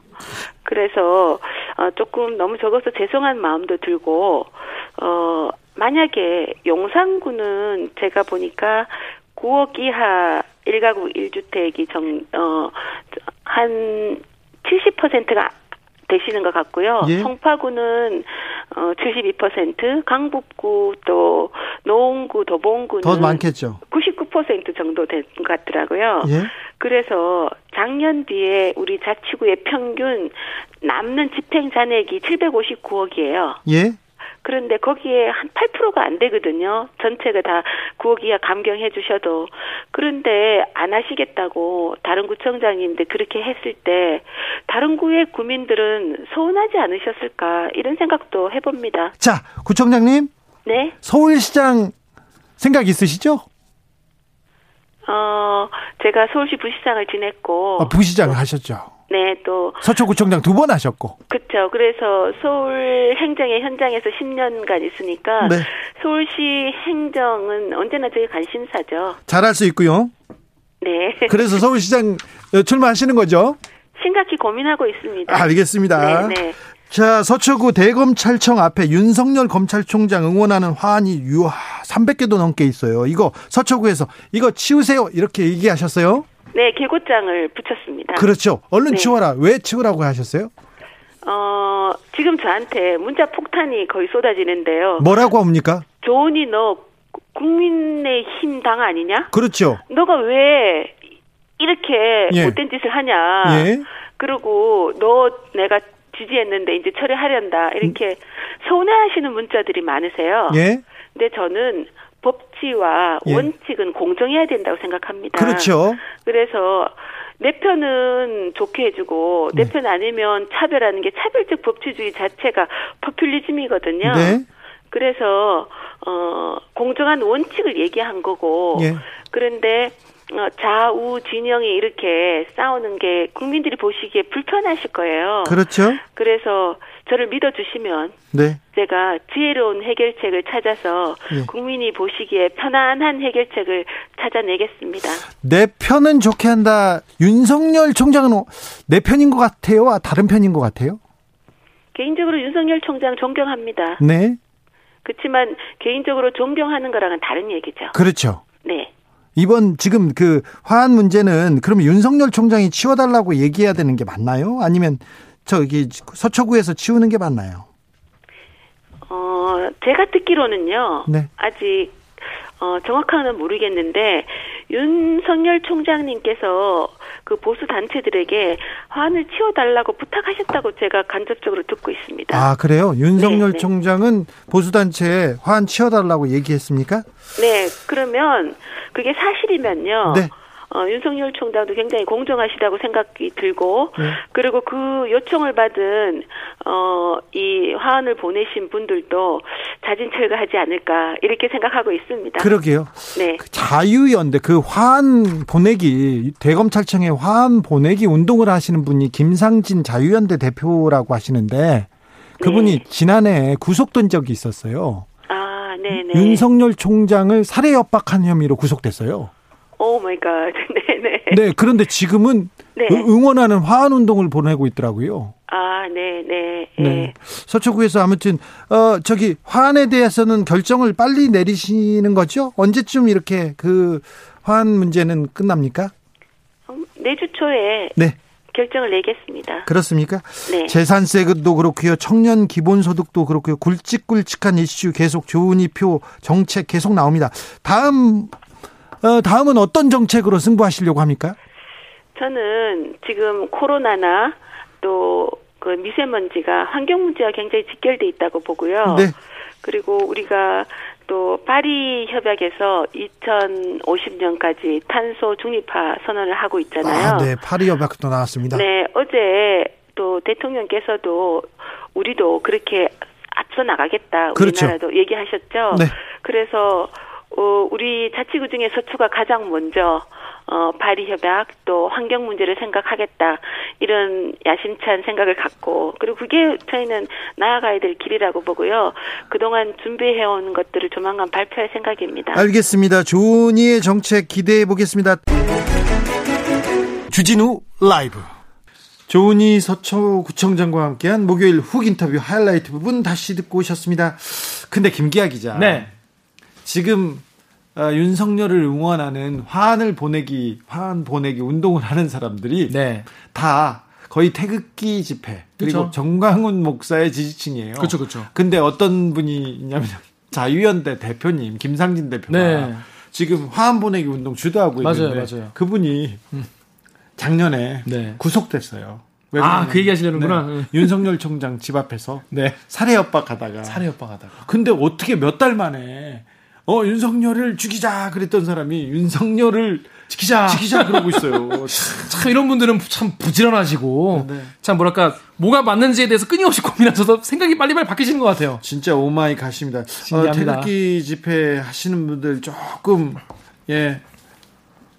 그래서 어 조금 너무 적어서 죄송한 마음도 들고 어 만약에 용산구는 제가 보니까 9억 이하 1가구 1주택이 정, 어, 한 70%가 되시는 것 같고요. 예? 송파구는 어 72%, 강북구 또 노원구, 도봉구는 더 많겠죠. 99% 정도 된 것 같더라고요. 예? 그래서 작년 뒤에 우리 자치구의 평균 남는 집행 잔액이 759억이에요. 예? 그런데 거기에 한 8%가 안 되거든요. 전체가 다 9억 이하 감경해 주셔도. 그런데 안 하시겠다고 다른 구청장님들 그렇게 했을 때 다른 구의 구민들은 서운하지 않으셨을까 이런 생각도 해봅니다. 자, 구청장님. 네. 서울시장 생각 있으시죠? 어, 제가 서울시 부시장을 지냈고. 아, 부시장 하셨죠. 네, 또 서초구청장 두 번 하셨고. 그렇죠. 그래서 서울 행정의 현장에서 10년간 있으니까 네. 서울시 행정은 언제나 저희 관심사죠. 잘할 수 있고요. 네. 그래서 서울시장 어, 출마하시는 거죠? 심각히 고민하고 있습니다. 알겠습니다. 네, 네. 자, 서초구 대검찰청 앞에 윤석열 검찰총장 응원하는 화환이 유아 300개도 넘게 있어요. 이거 서초구에서 이거 치우세요. 이렇게 얘기하셨어요? 네, 개고장을 붙였습니다. 그렇죠. 얼른 네. 치워라. 왜 치우라고 하셨어요? 어, 지금 저한테 문자 폭탄이 거의 쏟아지는데요. 뭐라고 합니까? 조은이 너 국민의 힘 당 아니냐? 그렇죠. 너가 왜 이렇게 예. 못된 짓을 하냐? 예. 그리고 너 내가 지지했는데 이제 처리하련다 이렇게 서운해하시는 문자들이 많으세요. 예. 근데 저는 법치와 예. 원칙은 공정해야 된다고 생각합니다. 그렇죠. 그래서 내 편은 좋게 해주고 내 네. 편 아니면 차별하는 게 차별적 법치주의 자체가 포퓰리즘이거든요. 네. 그래서 어 공정한 원칙을 얘기한 거고 예. 그런데 어, 좌우 진영이 이렇게 싸우는 게 국민들이 보시기에 불편하실 거예요. 그렇죠. 그래서 저를 믿어주시면 네. 제가 지혜로운 해결책을 찾아서 예. 국민이 보시기에 편안한 해결책을 찾아내겠습니다. 내 편은 좋게 한다. 윤석열 총장은 내 편인 것 같아요? 아, 다른 편인 것 같아요? 개인적으로 윤석열 총장 존경합니다. 네. 그렇지만 개인적으로 존경하는 거랑은 다른 얘기죠. 그렇죠. 네. 이번 지금 그 화한 문제는 그럼 윤석열 총장이 치워달라고 얘기해야 되는 게 맞나요? 아니면 저기 서초구에서 치우는 게 맞나요? 어, 제가 듣기로는요. 네. 아직 어, 정확한건 모르겠는데 윤석열 총장님께서 그 보수 단체들에게 화환을 치워달라고 부탁하셨다고 제가 간접적으로 듣고 있습니다. 아 그래요? 윤석열 네, 네. 총장은 보수 단체에 화한 치워달라고 얘기했습니까? 네, 그러면 그게 사실이면요. 네. 어, 윤석열 총장도 굉장히 공정하시다고 생각이 들고, 네. 그리고 그 요청을 받은, 어, 이 화환을 보내신 분들도 자진 철거하지 않을까, 이렇게 생각하고 있습니다. 그러게요. 네. 그 자유연대 그 화한 보내기 대검찰청에 화한 보내기 운동을 하시는 분이 김상진 자유연대 대표라고 하시는데 그분이 네. 지난해 구속된 적이 있었어요. 아, 네 네. 윤석열 총장을 살해 협박한 혐의로 구속됐어요. Oh my God. 네네. 네, 그런데 지금은 네. 응- 응원하는 화환 운동을 보내고 있더라고요. 아, 네 네. 네. 서초구에서 아무튼 어 저기 화환에 대해서는 결정을 빨리 내리시는 거죠? 언제쯤 이렇게 그 화환 문제는 끝납니까? 음, 내주 초에 네. 결정을 내겠습니다. 그렇습니까? 네. 재산세도 그렇고요. 청년 기본소득도 그렇고요. 굵직굵직한 이슈 계속 조은희표 정책 계속 나옵니다. 다음 어, 다음은 어떤 정책으로 승부하시려고 합니까? 저는 지금 코로나나 또 그 미세먼지가 환경 문제와 굉장히 직결돼 있다고 보고요. 네. 그리고 우리가 또 파리 협약에서 2050년까지 탄소 중립화 선언을 하고 있잖아요. 아, 네. 파리 협약도 나왔습니다. 네, 어제 또 대통령께서도 우리도 그렇게 앞서 나가겠다. 그렇죠. 우리나라도 얘기하셨죠. 네. 그래서 어, 우리 자치구 중에 서초가 가장 먼저 어, 파리 협약 또 환경 문제를 생각하겠다 이런 야심찬 생각을 갖고 그리고 그게 저희는 나아가야 될 길이라고 보고요. 그동안 준비해온 것들을 조만간 발표할 생각입니다. 알겠습니다. 조은희의 정책 기대해 보겠습니다. 주진우 라이브. 조은희 서초구청장과 함께한 목요일 훅 인터뷰 하이라이트 부분 다시 듣고 오셨습니다. 근데 김기아 기자. 네. 지금 어, 윤석열을 응원하는 화환을 보내기, 화환 보내기 운동을 하는 사람들이 네. 다 거의 태극기 집회 그리고 그쵸. 정광훈 목사의 지지층이에요. 그쵸, 그쵸. 근데 어떤 분이 있냐면 자유연대 대표님 김상진 대표가 네. 지금 화환 보내기 운동 주도하고 맞아요, 있는데 맞아요. 그분이 작년에 네. 구속됐어요. 왜 아, 그 얘기 하시려는구나. 네. 응. 윤석열 총장 집 앞에서 네. 살해 협박하다가 살해 협박하다가. 근데 어떻게 몇 달 만에 어 윤석열을 죽이자 그랬던 사람이 윤석열을 지키자. 지키자 그러고 있어요. 참 이런 분들은 참 부지런하시고 네. 참 뭐랄까 뭐가 맞는지에 대해서 끊임없이 고민하셔서 생각이 빨리빨리 바뀌시는 것 같아요. 진짜 오마이 갓입니다. 어. 태극기 집회 하시는 분들 조금 예.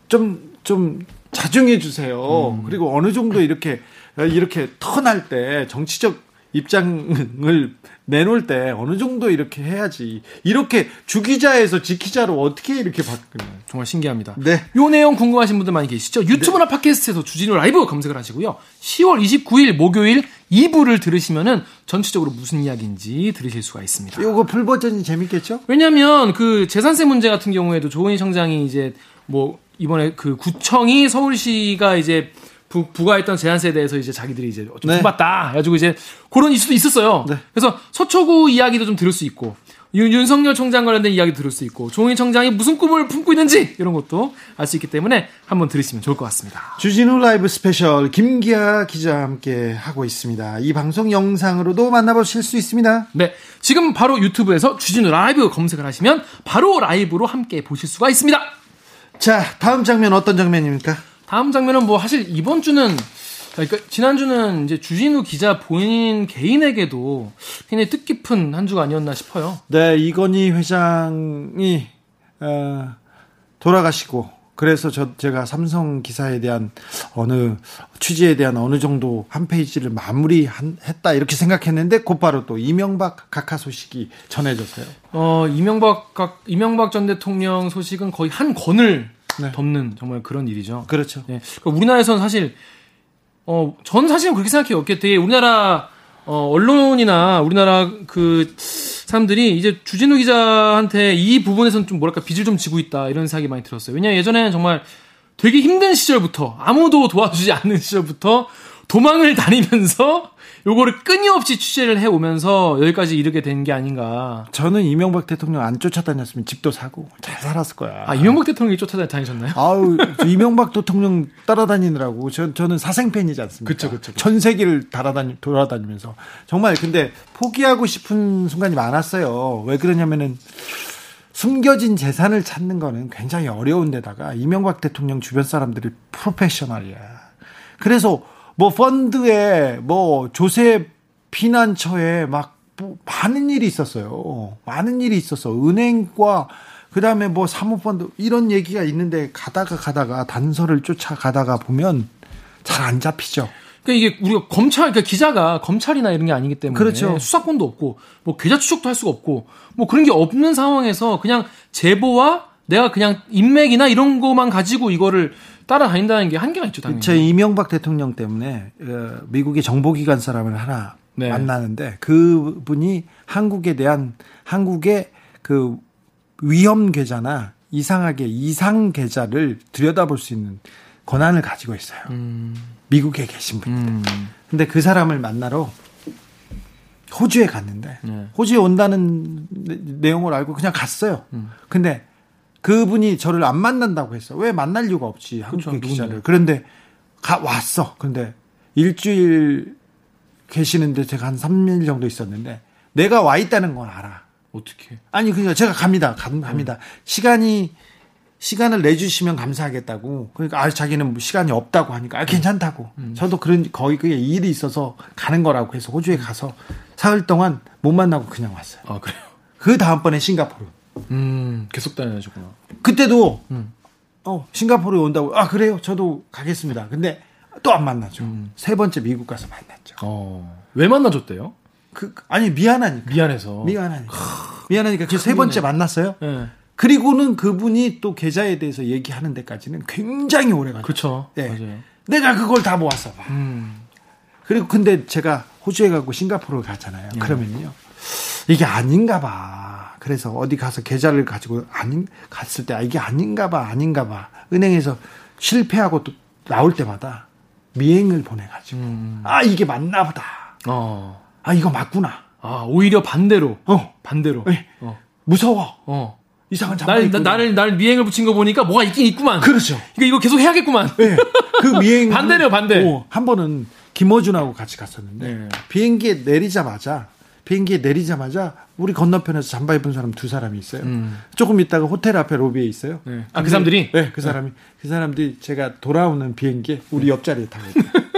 좀 좀 자중해 주세요. 음. 그리고 어느 정도 이렇게 이렇게 턴할 때 정치적 입장을 내놓을 때 어느 정도 이렇게 해야지. 이렇게 주기자에서 지키자로 어떻게 이렇게 바꾸나요? 정말 신기합니다. 네. 요 내용 궁금하신 분들 많이 계시죠? 유튜브나 네. 팟캐스트에서 주진우 라이브 검색을 하시고요. 10월 29일 목요일 2부를 들으시면은 전체적으로 무슨 이야기인지 들으실 수가 있습니다. 이거 풀 버전이 재밌겠죠? 왜냐면 그 재산세 문제 같은 경우에도 조은희 청장이 이제 뭐 이번에 그 구청이 서울시가 이제 부, 부과했던 재산세에 대해서 이제 자기들이 이제 좀 네. 받다 해가지고 이제 그런 이슈도 있었어요. 네. 그래서 서초구 이야기도 좀 들을 수 있고 윤, 윤석열 총장 관련된 이야기 들을 수 있고 조은희 청장이 무슨 꿈을 품고 있는지 이런 것도 알 수 있기 때문에 한번 들으시면 좋을 것 같습니다. 주진우 라이브 스페셜 김기화 기자와 함께 하고 있습니다. 이 방송 영상으로도 만나보실 수 있습니다. 네, 지금 바로 유튜브에서 주진우 라이브 검색을 하시면 바로 라이브로 함께 보실 수가 있습니다. 자, 다음 장면 어떤 장면입니까? 다음 장면은 뭐 사실 이번 주는 그러니까 지난주는 이제 주진우 기자 본인 개인에게도 굉장히 뜻깊은 한 주가 아니었나 싶어요. 네, 이건희 회장이 어, 돌아가시고 그래서 저 제가 삼성 기사에 대한 어느 취지에 대한 어느 정도 한 페이지를 마무리했다 이렇게 생각했는데 곧바로 또 이명박 각하 소식이 전해졌어요. 어 이명박 각 이명박 전 대통령 소식은 거의 한 권을 네. 덮는 정말 그런 일이죠. 그렇죠. 네. 그러니까 우리나라에서는 사실 어, 전 사실은 그렇게 생각해요. 되게 우리나라 어, 언론이나 우리나라 그 사람들이 이제 주진우 기자한테 이 부분에서는 좀 뭐랄까 빚을 좀 지고 있다 이런 생각이 많이 들었어요. 왜냐 예전에는 정말 되게 힘든 시절부터 아무도 도와주지 않는 시절부터 도망을 다니면서 요거를 끊임없이 취재를 해오면서 여기까지 이르게 된 게 아닌가. 저는 이명박 대통령 안 쫓아다녔으면 집도 사고 잘 살았을 거야. 아, 이명박 대통령이 쫓아다니셨나요? 아우, 이명박 대통령 따라다니느라고. 저, 저는 사생팬이지 않습니까? 그쵸, 그쵸. 전 세계를 따라다니, 돌아다니면서. 정말 근데 포기하고 싶은 순간이 많았어요. 왜 그러냐면은 숨겨진 재산을 찾는 거는 굉장히 어려운 데다가 이명박 대통령 주변 사람들이 프로페셔널이야. 그래서 뭐 펀드에 뭐 조세 피난처에 막 뭐 많은 일이 있었어요. 많은 일이 있었어. 은행과 그다음에 뭐 사모펀드 이런 얘기가 있는데 가다가 가다가 단서를 쫓아가다가 보면 잘 안 잡히죠. 그러니까 이게 우리가 검찰 그러니까 기자가 검찰이나 이런 게 아니기 때문에 그렇죠. 수사권도 없고 뭐 계좌 추적도 할 수가 없고 뭐 그런 게 없는 상황에서 그냥 제보와 내가 그냥 인맥이나 이런 거만 가지고 이거를 따라다닌다는 게 한계가 있죠, 당연히. 제 이명박 대통령 때문에 어, 미국의 정보기관 사람을 하나 네. 만나는데 그분이 한국에 대한 한국의 그 위험 계좌나 이상하게 이상 계좌를 들여다볼 수 있는 권한을 가지고 있어요. 음. 미국에 계신 분인데. 음. 근데 그 사람을 만나러 호주에 갔는데 네. 호주에 온다는 내용을 알고 그냥 갔어요. 음. 근데 그분이 저를 안 만난다고 했어. 왜 만날 이유가 없지 그렇죠, 기자를. 그런데 가 왔어. 근데 일주일 계시는데 제가 한 3일 정도 있었는데 내가 와 있다는 건 알아. 어떻게? 아니 그러니까 제가 갑니다. 갑니다. 음. 시간이 시간을 내주시면 감사하겠다고. 그러니까 아 자기는 뭐 시간이 없다고 하니까 아 괜찮다고. 음. 저도 그런 거의 그게 일이 있어서 가는 거라고 해서 호주에 가서 사흘 동안 못 만나고 그냥 왔어요. 아 그래요? 그 다음번에 싱가포르. 음, 계속 다녀야겠구나. 그때도 음. 어, 싱가포르에 온다고. 아, 그래요? 저도 가겠습니다. 근데 또 안 만나죠. 음. 세 번째 미국 가서 만났죠. 어. 왜 만나줬대요? 그 아니 미안하니까. 미안해서. 미안하니까. 미안하니까 그 세 번째 만났어요. 네. 그리고는 그분이 또 계좌에 대해서 얘기하는 데까지는 굉장히 오래 가죠. 그렇죠. 네. 맞아요. 내가 그걸 다 모았어 봐. 음. 그리고 근데 제가 호주에 가고 싱가포르 가잖아요. 네. 그러면요. 이게 아닌가 봐. 그래서 어디 가서 계좌를 가지고 아닌 갔을 때 아, 이게 아닌가 봐 아닌가 봐 은행에서 실패하고 또 나올 때마다 미행을 보내 가지고 음. 아 이게 맞나 보다 어. 아 이거 맞구나 아 오히려 반대로 어 반대로 네. 어. 무서워 어 이상한 날, 나, 나를 나를 미행을 붙인 거 보니까 뭐가 있긴 있구만 그렇죠 그러니까 이거 계속 해야겠구만 네. 그 미행 반대네요 반대 어, 한 번은 김어준하고 같이 갔었는데 네. 비행기에 내리자마자 비행기에 내리자마자 우리 건너편에서 잠바 입은 사람 두 사람이 있어요. 음. 조금 있다가 호텔 앞에 로비에 있어요. 네. 아, 그 사람들이? 네, 그 사람이. 그 사람들이 제가 돌아오는 비행기에 우리 네. 옆자리에 타고.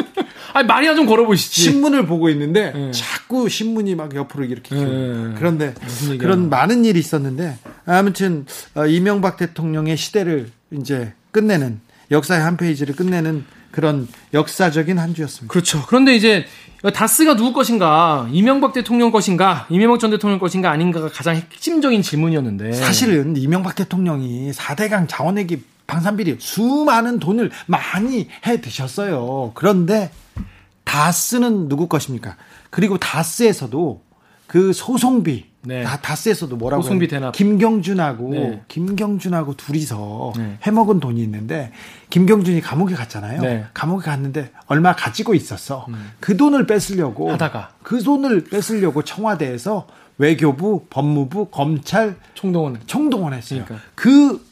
아니, 말이나 좀 걸어보시지. 신문을 보고 있는데 네. 자꾸 신문이 막 옆으로 이렇게 네. 그런데 그런 많은 일이 있었는데 아무튼 어, 이명박 대통령의 시대를 이제 끝내는 역사의 한 페이지를 끝내는 그런 역사적인 한 주였습니다. 그렇죠. 그런데 이제 다스가 누구 것인가, 이명박 대통령 것인가, 이명박 전 대통령 것인가 아닌가가 가장 핵심적인 질문이었는데 사실은 이명박 대통령이 4대강 자원회기 방산비리 수많은 돈을 많이 해 드셨어요. 그런데 다스는 누구 것입니까? 그리고 다스에서도 그 소송비 네. 다 다스에서도 뭐라고 소송비 대납 김경준하고 네. 김경준하고 둘이서 네. 해먹은 돈이 있는데 김경준이 감옥에 갔잖아요. 네. 감옥에 갔는데 얼마 가지고 있었어. 음. 그 돈을 뺏으려고 하다가 그 돈을 뺏으려고 청와대에서 외교부, 법무부, 검찰 총동원 총동원했어요. 그러니까. 그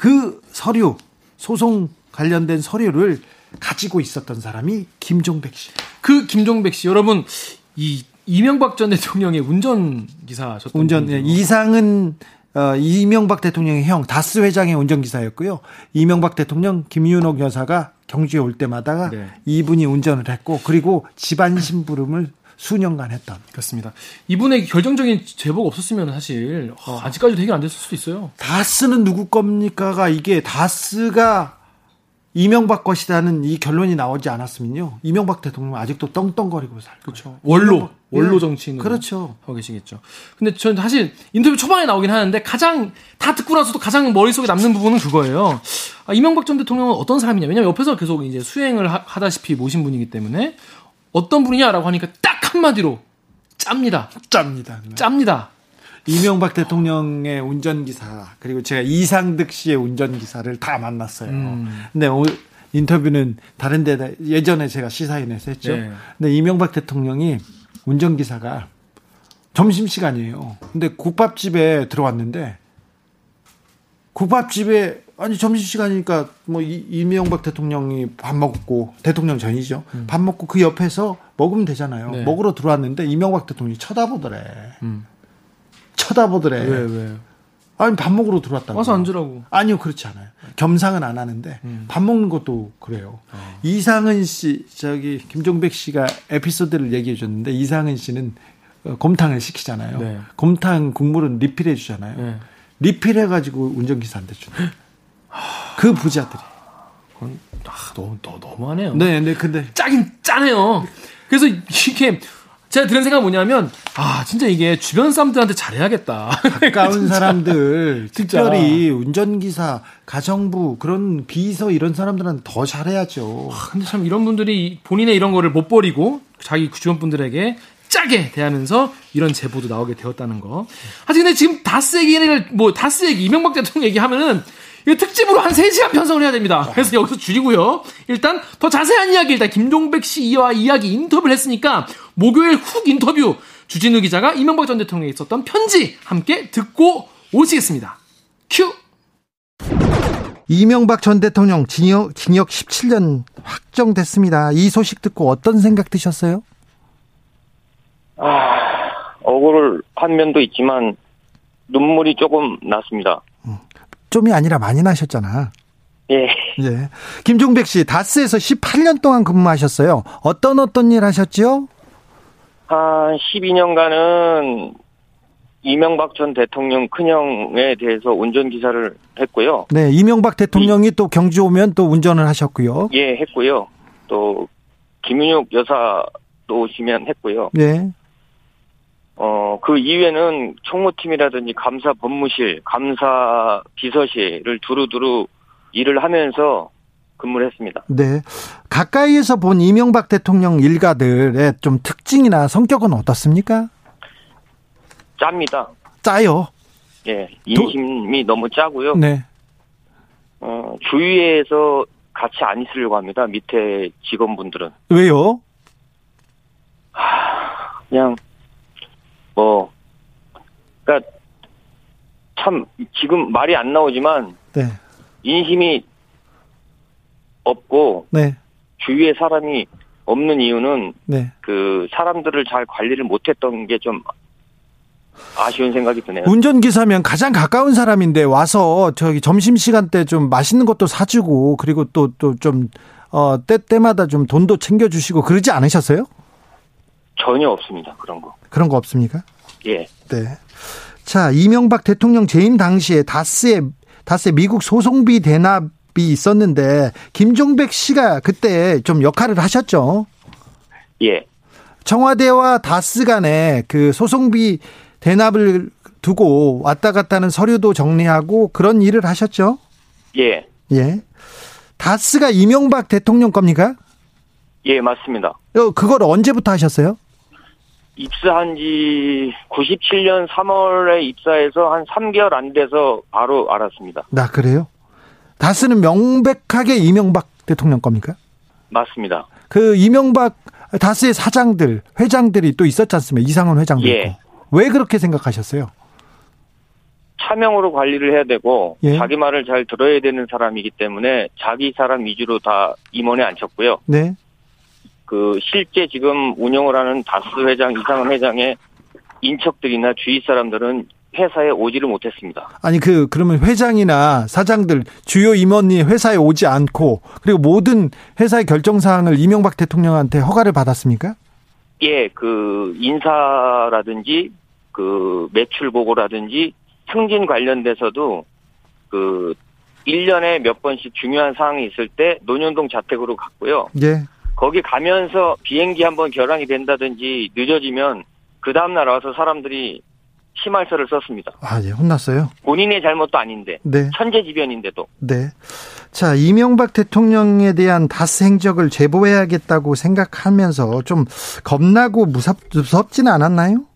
그 서류 소송 관련된 서류를 가지고 있었던 사람이 김종백 씨. 그 김종백 씨 여러분 이 이명박 전 대통령의 운전 기사셨던 운전 네, 이상은 어, 이명박 대통령의 형 다스 회장의 운전기사였고요. 이명박 대통령 김윤옥 여사가 경주에 올 때마다 네. 이분이 운전을 했고 그리고 집안 심부름을 수년간 했던. 그렇습니다. 이분의 결정적인 제보가 없었으면 사실 어, 아직까지도 해결 안 됐을 수도 있어요. 다스는 누구 겁니까가 이게 다스가 이명박 것이라는 이 결론이 나오지 않았으면요. 이명박 대통령 은 아직도 떵떵거리고 살고. 그렇죠. 원로, 원로 정치인으로 그렇죠. 하고 계시겠죠. 근데 저는 사실 인터뷰 초반에 나오긴 하는데 가장 다 듣고 나서도 가장 머릿속에 남는 부분은 그거예요. 아, 이명박 전 대통령은 어떤 사람이냐. 왜냐면 옆에서 계속 이제 수행을 하, 하다시피 모신 분이기 때문에 어떤 분이냐라고 하니까 딱 한마디로 짭니다. 짭니다. 짭니다. 이명박 대통령의 운전기사 그리고 제가 이상득 씨의 운전기사를 다 만났어요. 음. 근데 오, 인터뷰는 다른 데다 예전에 제가 시사인에서 했죠. 네. 근데 이명박 대통령이 운전기사가 점심 시간이에요. 근데 국밥집에 들어왔는데 국밥집에 아니 점심 시간이니까 뭐 이, 이명박 대통령이 밥 먹고 대통령 전이죠. 음. 밥 먹고 그 옆에서 먹으면 되잖아요. 네. 먹으러 들어왔는데 이명박 대통령이 쳐다보더래. 음. 쳐다보더래. 왜 왜? 아니 밥 먹으러 들어왔다고. 와서 앉으라고. 아니요 그렇지 않아요. 겸상은 안 하는데 음. 밥 먹는 것도 그래요. 어. 이상은 씨 저기 김종백 씨가 에피소드를 얘기해 줬는데 이상은 씨는 어, 곰탕을 시키잖아요. 네. 곰탕 국물은 리필해 주잖아요. 네. 리필해 가지고 운전기사한테 주는. 그 부자들이. 그건 아, 너무 너, 너무하네요. 네, 네, 근데 짜긴 짜네요. 그래서 이게 제가 드는 생각 뭐냐면 아 진짜 이게 주변 사람들한테 잘해야겠다. 가까운 사람들 특별히 운전기사, 가정부 그런 비서 이런 사람들은 더 잘해야죠. 아, 근데 참 이런 분들이 본인의 이런 거를 못 버리고 자기 주변 분들에게 짜게 대하면서 이런 제보도 나오게 되었다는 거. 하여튼 근데 지금 다스 얘기를 뭐 다스 얘기 이명박 대통령 얘기하면은 이 특집으로 한 3시간 편성을 해야 됩니다. 그래서 여기서 줄이고요. 일단 더 자세한 이야기 일단 김종백 씨와 이야기 인터뷰를 했으니까 목요일 훅 인터뷰 주진우 기자가 이명박 전 대통령에 있었던 편지 함께 듣고 오시겠습니다. 큐. 이명박 전 대통령 징역, 징역 17년 확정됐습니다. 이 소식 듣고 어떤 생각 드셨어요? 아, 억울한 면도 있지만 눈물이 조금 났습니다. 음. 좀이 아니라 많이 나셨잖아. 예. 예. 김종백 씨, 다스에서 18년 동안 근무하셨어요. 어떤 어떤 일 하셨죠? 한 12년간은 이명박 전 대통령 큰형에 대해서 운전기사를 했고요. 네, 이명박 대통령이 이, 또 경주 오면 또 운전을 하셨고요. 예, 했고요. 또, 김윤욱 여사도 오시면 했고요. 네. 어, 그 이후에는 총무팀이라든지 감사 법무실, 감사 비서실을 두루두루 일을 하면서 근무를 했습니다. 네. 가까이에서 본 이명박 대통령 일가들의 좀 특징이나 성격은 어떻습니까? 짭니다. 짜요? 예. 인심이 도... 너무 짜고요. 네. 어, 주위에서 같이 안 있으려고 합니다. 밑에 직원분들은. 왜요? 하, 그냥 뭐, 그니까, 참, 지금 말이 안 나오지만, 네. 인심이 없고, 네. 주위에 사람이 없는 이유는, 네. 그, 사람들을 잘 관리를 못했던 게 좀 아쉬운 생각이 드네요. 운전기사면 가장 가까운 사람인데 와서 저기 점심시간 때 좀 맛있는 것도 사주고, 그리고 또, 또 좀, 어, 때, 때마다 좀 돈도 챙겨주시고 그러지 않으셨어요? 전혀 없습니다. 그런 거. 그런 거 없습니까? 예. 네. 자, 이명박 대통령 재임 당시에 다스의 다스 미국 소송비 대납 있었는데 김종백 씨가 그때 좀 역할을 하셨죠. 예. 청와대와 다스 간에 그 소송비 대납을 두고 왔다 갔다 하는 서류도 정리하고 그런 일을 하셨죠? 예. 예. 다스가 이명박 대통령 겁니까? 예, 맞습니다. 어, 그걸 언제부터 하셨어요? 입사한 지 97년 3월에 입사해서 한 3개월 안 돼서 바로 알았습니다. 나 그래요? 다스는 명백하게 이명박 대통령 겁니까? 맞습니다. 그 이명박 다스의 사장들, 회장들이 또 있었지 않습니까? 이상원 회장도 예. 있고. 왜 그렇게 생각하셨어요? 차명으로 관리를 해야 되고 예. 자기 말을 잘 들어야 되는 사람이기 때문에 자기 사람 위주로 다 임원에 앉혔고요. 네. 그 실제 지금 운영을 하는 다스 회장, 이상은 회장의 인척들이나 주위 사람들은 회사에 오지를 못했습니다. 아니 그 그러면 회장이나 사장들 주요 임원이 회사에 오지 않고 그리고 모든 회사의 결정 사항을 이명박 대통령한테 허가를 받았습니까? 예, 그 인사라든지 그 매출 보고라든지 승진 관련돼서도 그 1년에 몇 번씩 중요한 사항이 있을 때 논현동 자택으로 갔고요. 예. 거기 가면서 비행기 한번 결항이 된다든지 늦어지면 그 다음날 와서 사람들이 심할서를 썼습니다. 아, 예, 혼났어요? 본인의 잘못도 아닌데. 네. 천재지변인데도. 네. 자, 이명박 대통령에 대한 다스 행적을 제보해야겠다고 생각하면서 좀 겁나고 무섭, 무섭지는 않았나요?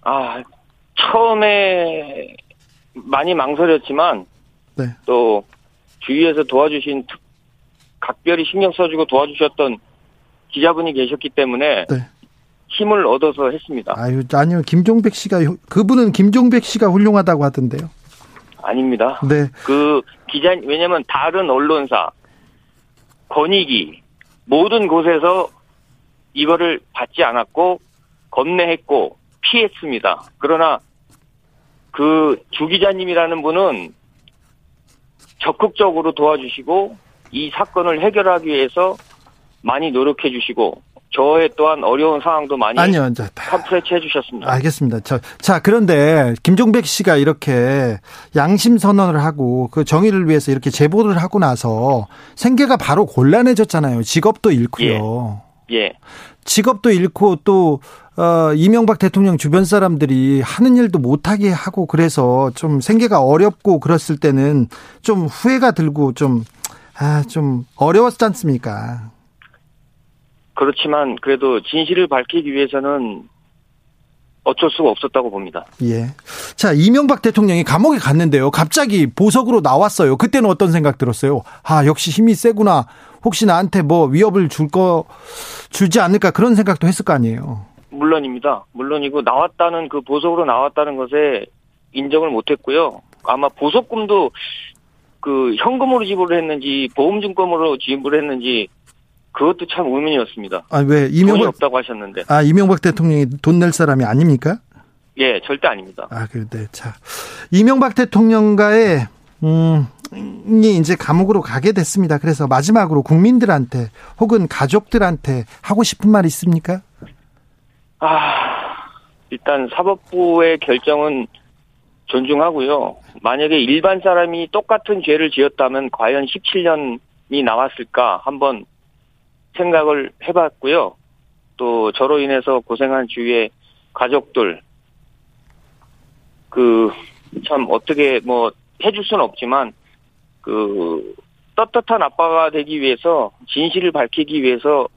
아, 처음에 많이 망설였지만 네. 또 주위에서 도와주신 각별히 신경 써주고 도와주셨던 기자분이 계셨기 때문에 네. 힘을 얻어서 했습니다. 아유, 아니요. 김종백 씨가 그분은 김종백 씨가 훌륭하다고 하던데요. 아닙니다. 네. 그 기자 왜냐면 다른 언론사 권익위 모든 곳에서 이거를 받지 않았고 겁내했고 피했습니다. 그러나 그 주 기자님이라는 분은 적극적으로 도와주시고 이 사건을 해결하기 위해서 많이 노력해 주시고 저의 또한 어려운 상황도 많이 아니요, 컴프레치 해 주셨습니다. 알겠습니다. 저, 자 그런데 김종백 씨가 이렇게 양심 선언을 하고 그 정의를 위해서 이렇게 제보를 하고 나서 생계가 바로 곤란해졌잖아요. 직업도 잃고요. 예. 예. 직업도 잃고 또 어, 이명박 대통령 주변 사람들이 하는 일도 못하게 하고 그래서 좀 생계가 어렵고 그랬을 때는 좀 후회가 들고 좀, 아, 좀 어려웠지 않습니까? 그렇지만 그래도 진실을 밝히기 위해서는 어쩔 수가 없었다고 봅니다. 예. 자, 이명박 대통령이 감옥에 갔는데요. 갑자기 보석으로 나왔어요. 그때는 어떤 생각 들었어요? 아, 역시 힘이 세구나. 혹시 나한테 뭐 위협을 줄 거, 주지 않을까 그런 생각도 했을 거 아니에요. 물론입니다. 물론이고 나왔다는 그 보석으로 나왔다는 것에 인정을 못 했고요. 아마 보석금도 그 현금으로 지불을 했는지 보험증권으로 지불을 했는지 그것도 참 의문이었습니다. 아, 왜 이명박 돈이 없다고 하셨는데. 아, 이명박 대통령이 돈 낼 사람이 아닙니까? 예, 절대 아닙니다. 아, 그런데 자. 이명박 대통령과의 음, 이 이제 감옥으로 가게 됐습니다. 그래서 마지막으로 국민들한테 혹은 가족들한테 하고 싶은 말 있습니까? 아, 일단 사법부의 결정은 존중하고요. 만약에 일반 사람이 똑같은 죄를 지었다면 과연 17년이 나왔을까 한번 생각을 해봤고요. 또 저로 인해서 고생한 주위의 가족들 그 참 어떻게 뭐 해줄 수는 없지만 그 떳떳한 아빠가 되기 위해서 진실을 밝히기 위해서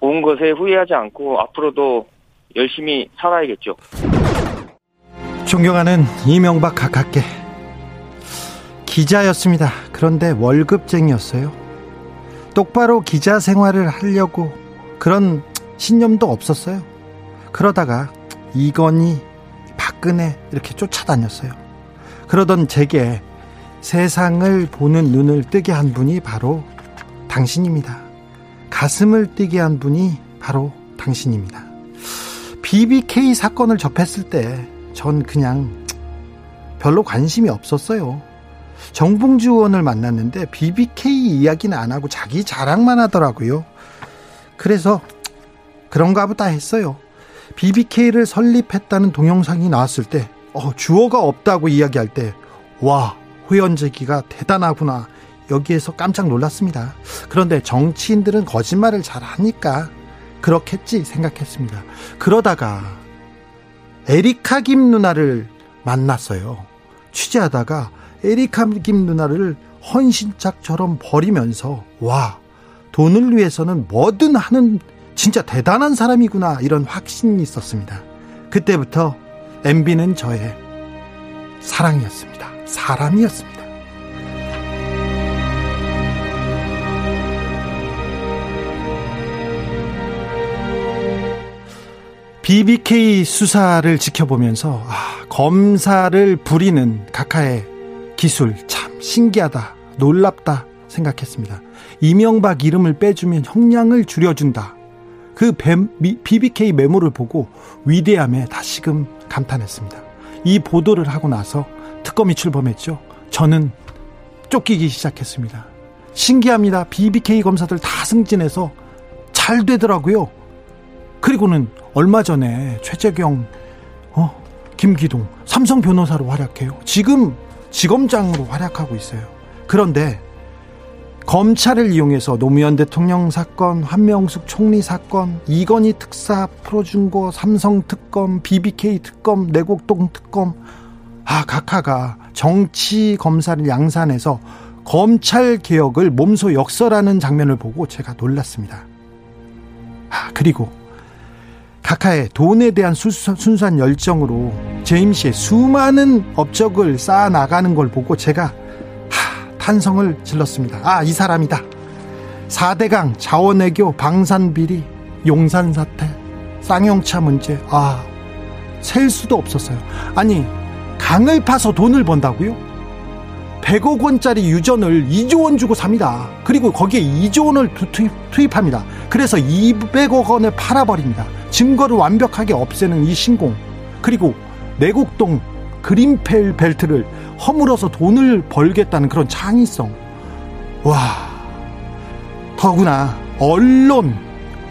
온 것에 후회하지 않고 앞으로도 열심히 살아야겠죠. 존경하는 이명박 가깝게 기자였습니다. 그런데 월급쟁이였어요. 똑바로 기자 생활을 하려고 그런 신념도 없었어요. 그러다가 이건희, 박근혜 이렇게 쫓아다녔어요. 그러던 제게 세상을 보는 눈을 뜨게 한 분이 바로 당신입니다. 가슴을 뛰게 한 분이 바로 당신입니다. BBK 사건을 접했을 때 전 그냥 별로 관심이 없었어요. 정봉주 의원을 만났는데 BBK 이야기는 안 하고 자기 자랑만 하더라고요. 그래서 그런가 보다 했어요. BBK를 설립했다는 동영상이 나왔을 때 어, 주어가 없다고 이야기할 때 와, 호연제기가 대단하구나. 여기에서 깜짝 놀랐습니다. 그런데 정치인들은 거짓말을 잘 하니까 그렇겠지 생각했습니다. 그러다가 에리카 김 누나를 만났어요. 취재하다가 에리카 김 누나를 헌신짝처럼 버리면서 와 돈을 위해서는 뭐든 하는 진짜 대단한 사람이구나 이런 확신이 있었습니다. 그때부터 MB는 저의 사랑이었습니다. 사람이었습니다. BBK 수사를 지켜보면서 아, 검사를 부리는 각하의 기술 참 신기하다, 놀랍다 생각했습니다. 이명박 이름을 빼주면 형량을 줄여준다. 그 BBK 메모를 보고 위대함에 다시금 감탄했습니다. 이 보도를 하고 나서 특검이 출범했죠. 저는 쫓기기 시작했습니다. 신기합니다. BBK 검사들 다 승진해서 잘 되더라고요. 그리고는 얼마 전에 최재경, 어, 김기동, 삼성 변호사로 활약해요. 지금 지검장으로 활약하고 있어요. 그런데 검찰을 이용해서 노무현 대통령 사건, 한명숙 총리 사건, 이건희 특사 풀어준 거, 삼성 특검, BBK 특검, 내곡동 특검, 아, 각하가 정치 검사를 양산해서 검찰 개혁을 몸소 역설하는 장면을 보고 제가 놀랐습니다. 아, 그리고 각하의 돈에 대한 순수한 열정으로 제임 씨의 수많은 업적을 쌓아 나가는 걸 보고 제가 하, 탄성을 질렀습니다. 아, 이 사람이다. 4대강, 자원외교, 방산비리, 용산 사태, 쌍용차 문제. 아, 셀 수도 없었어요. 아니, 강을 파서 돈을 번다고요? 100억 원짜리 유전을 2조 원 주고 삽니다. 그리고 거기에 2조 원을 투입, 투입합니다. 그래서 200억 원에 팔아버립니다. 증거를 완벽하게 없애는 이 신공 그리고 내곡동 그린펠 벨트를 허물어서 돈을 벌겠다는 그런 창의성 와 더구나 언론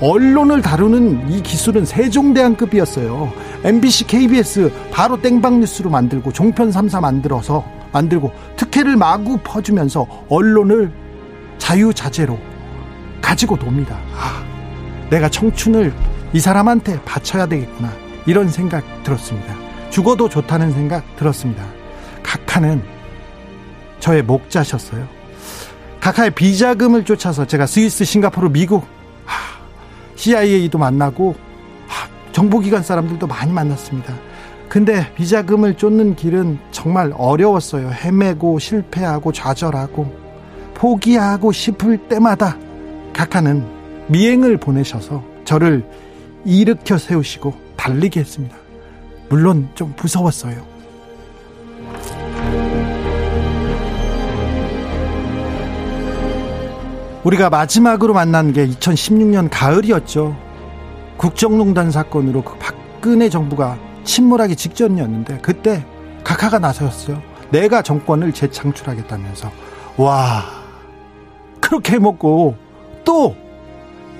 언론을 다루는 이 기술은 세종대왕급이었어요 MBC, KBS 바로 땡방 뉴스로 만들고 종편 3사 만들어서 만들고 특혜를 마구 퍼주면서 언론을 자유자재로 가지고 돕니다 아, 내가 청춘을 이 사람한테 바쳐야 되겠구나 이런 생각 들었습니다. 죽어도 좋다는 생각 들었습니다. 각하는 저의 목자셨어요. 각하의 비자금을 쫓아서 제가 스위스, 싱가포르, 미국, CIA도 만나고 정보기관 사람들도 많이 만났습니다. 근데 비자금을 쫓는 길은 정말 어려웠어요. 헤매고 실패하고 좌절하고 포기하고 싶을 때마다 각하는 미행을 보내셔서 저를 일으켜 세우시고 달리게 했습니다. 물론 좀 무서웠어요. 우리가 마지막으로 만난 게 2016년 가을이었죠. 국정농단 사건으로 그 박근혜 정부가 침몰하기 직전이었는데 그때 각하가 나섰어요. 내가 정권을 재창출하겠다면서 와 그렇게 먹고 또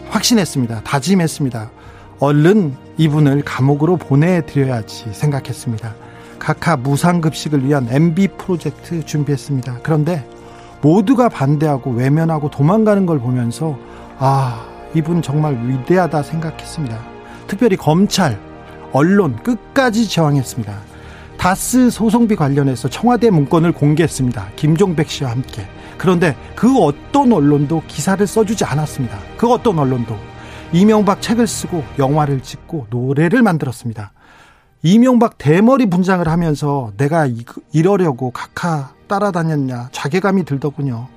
확신했습니다. 다짐했습니다. 얼른 이분을 감옥으로 보내드려야지 생각했습니다. 각하 무상급식을 위한 MB 프로젝트 준비했습니다. 그런데 모두가 반대하고 외면하고 도망가는 걸 보면서 아, 이분 정말 위대하다 생각했습니다. 특별히 검찰, 언론 끝까지 저항했습니다. 다스 소송비 관련해서 청와대 문건을 공개했습니다. 김종백 씨와 함께. 그런데 그 어떤 언론도 기사를 써주지 않았습니다. 그 어떤 언론도. 이명박 책을 쓰고 영화를 찍고 노래를 만들었습니다. 이명박 대머리 분장을 하면서 내가 이러려고 각하 따라다녔냐 자괴감이 들더군요.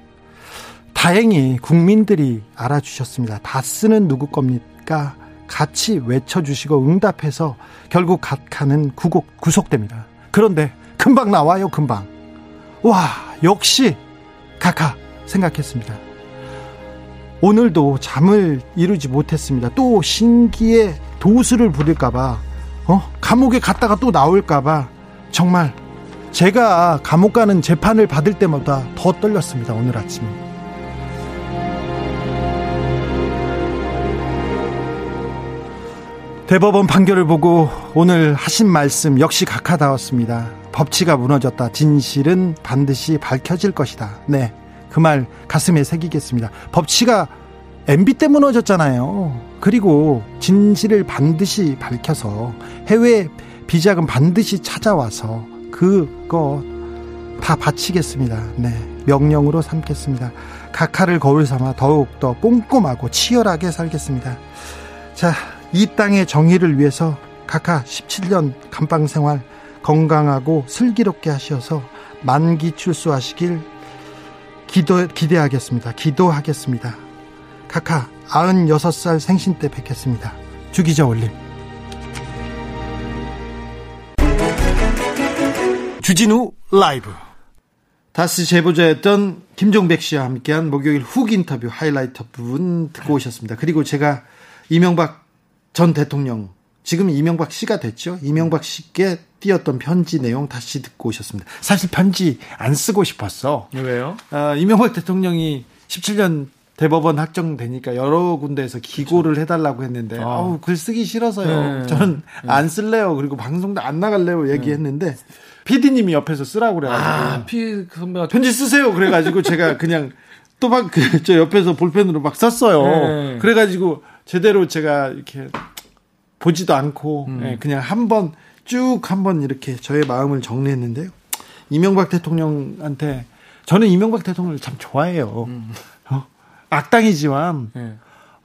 다행히 국민들이 알아주셨습니다. 다 쓰는 누구 겁니까? 같이 외쳐주시고 응답해서 결국 각하는 구속, 구속됩니다. 그런데 금방 나와요, 금방. 와, 역시 각하 생각했습니다. 오늘도 잠을 이루지 못했습니다. 또 신기의 도수를 부릴까봐, 어? 감옥에 갔다가 또 나올까봐, 정말 제가 감옥 가는 재판을 받을 때마다 더 떨렸습니다. 오늘 아침. 대법원 판결을 보고 오늘 하신 말씀 역시 각하다웠습니다. 법치가 무너졌다. 진실은 반드시 밝혀질 것이다. 네. 그 말 가슴에 새기겠습니다. 법치가 MB 때 무너졌잖아요. 그리고 진실을 반드시 밝혀서 해외 비자금 반드시 찾아와서 그거 다 바치겠습니다. 네. 명령으로 삼겠습니다. 각하를 거울 삼아 더욱더 꼼꼼하고 치열하게 살겠습니다. 자, 이 땅의 정의를 위해서 각하 17년 감방 생활 건강하고 슬기롭게 하셔서 만기 출소하시길 기도, 기대하겠습니다. 기도하겠습니다. 각하 96살 생신 때 뵙겠습니다. 주기자 올림. 주진우 라이브. 다스 제보자였던 김종백 씨와 함께한 목요일 훅 인터뷰 하이라이터 부분 듣고 오셨습니다. 그리고 제가 이명박 전 대통령 지금 이명박 씨가 됐죠. 이명박 씨께 띄었던 편지 내용 다시 듣고 오셨습니다. 사실 편지 안 쓰고 싶었어. 왜요? 어, 이명박 대통령이 17년 대법원 확정되니까 여러 군데에서 기고를 해달라고 했는데 아. 아우 글 쓰기 싫어서요. 네. 저는 안 쓸래요. 그리고 방송도 안 나갈래요. 얘기했는데 PD님이 옆에서 쓰라고 그래가지고 아, 피 선배가 편지 쓰세요. 그래가지고 제가 그냥 또막그저 옆에서 볼펜으로 막 썼어요. 네. 그래가지고 제대로 제가 이렇게 보지도 않고 음. 예, 그냥 한번 쭉 한번 이렇게 저의 마음을 정리했는데요. 이명박 대통령한테 저는 이명박 대통령을 참 좋아해요. 어? 악당이지만 예.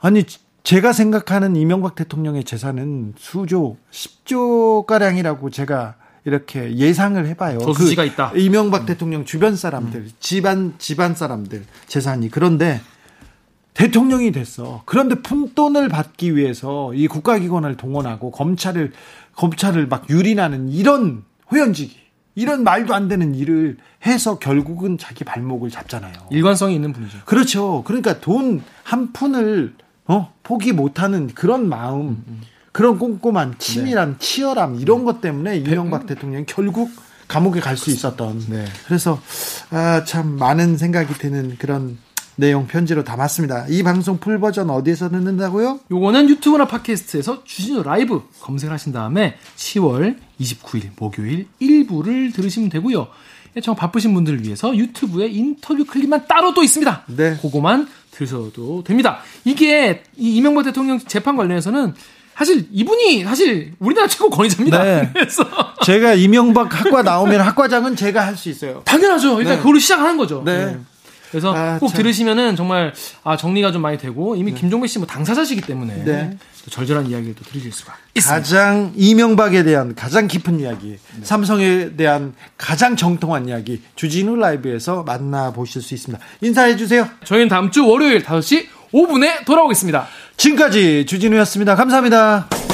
아니 제가 생각하는 이명박 대통령의 재산은 수조 10조 가량이라고 제가 이렇게 예상을 해봐요. 저수지가 그 있다. 이명박 대통령 주변 사람들, 집안 집안 사람들 재산이 그런데 대통령이 됐어. 그런데 푼돈을 받기 위해서 이 국가기관을 동원하고 검찰을 검찰을 막 유린하는 이런 호연지기, 이런 말도 안 되는 일을 해서 결국은 자기 발목을 잡잖아요. 일관성이 있는 분이죠. 그렇죠. 그러니까 돈 한 푼을 어, 포기 못하는 그런 마음, 그런 꼼꼼한 치밀한 치열함 이런 것 때문에 이명박 대통령이 결국 감옥에 갈 수 있었던. 네. 그래서 아, 참 많은 생각이 드는 그런 내용 편지로 담았습니다. 이 방송 full 버전 어디에서 듣는다고요? 요거는 유튜브나 팟캐스트에서 주진우 라이브 검색을 하신 다음에 10월 29일 목요일 1부를 들으시면 되고요. 예, 정 바쁘신 분들을 위해서 유튜브에 인터뷰 클립만 따로 또 있습니다. 네. 그거만 들으셔도 됩니다. 이게 이 이명박 대통령 재판 관련해서는 사실 이분이 사실 우리나라 최고 권위자입니다. 네. 그래서 제가 이명박 학과 나오면 학과장은 제가 할 수 있어요. 당연하죠. 일단 네. 그걸로 시작하는 거죠. 네. 그래서 아, 꼭 참. 들으시면은 정말 아, 정리가 좀 많이 되고 이미 김종배 씨뭐 당사자시기 때문에 네. 또 절절한 이야기를 또 들으실 수가 있습니다. 가장 이명박에 대한 가장 깊은 이야기, 삼성에 대한 가장 정통한 이야기 주진우 라이브에서 만나 보실 수 있습니다. 인사해 주세요. 저희는 다음 주 월요일 5시 5분에 돌아오겠습니다. 지금까지 주진우였습니다. 감사합니다.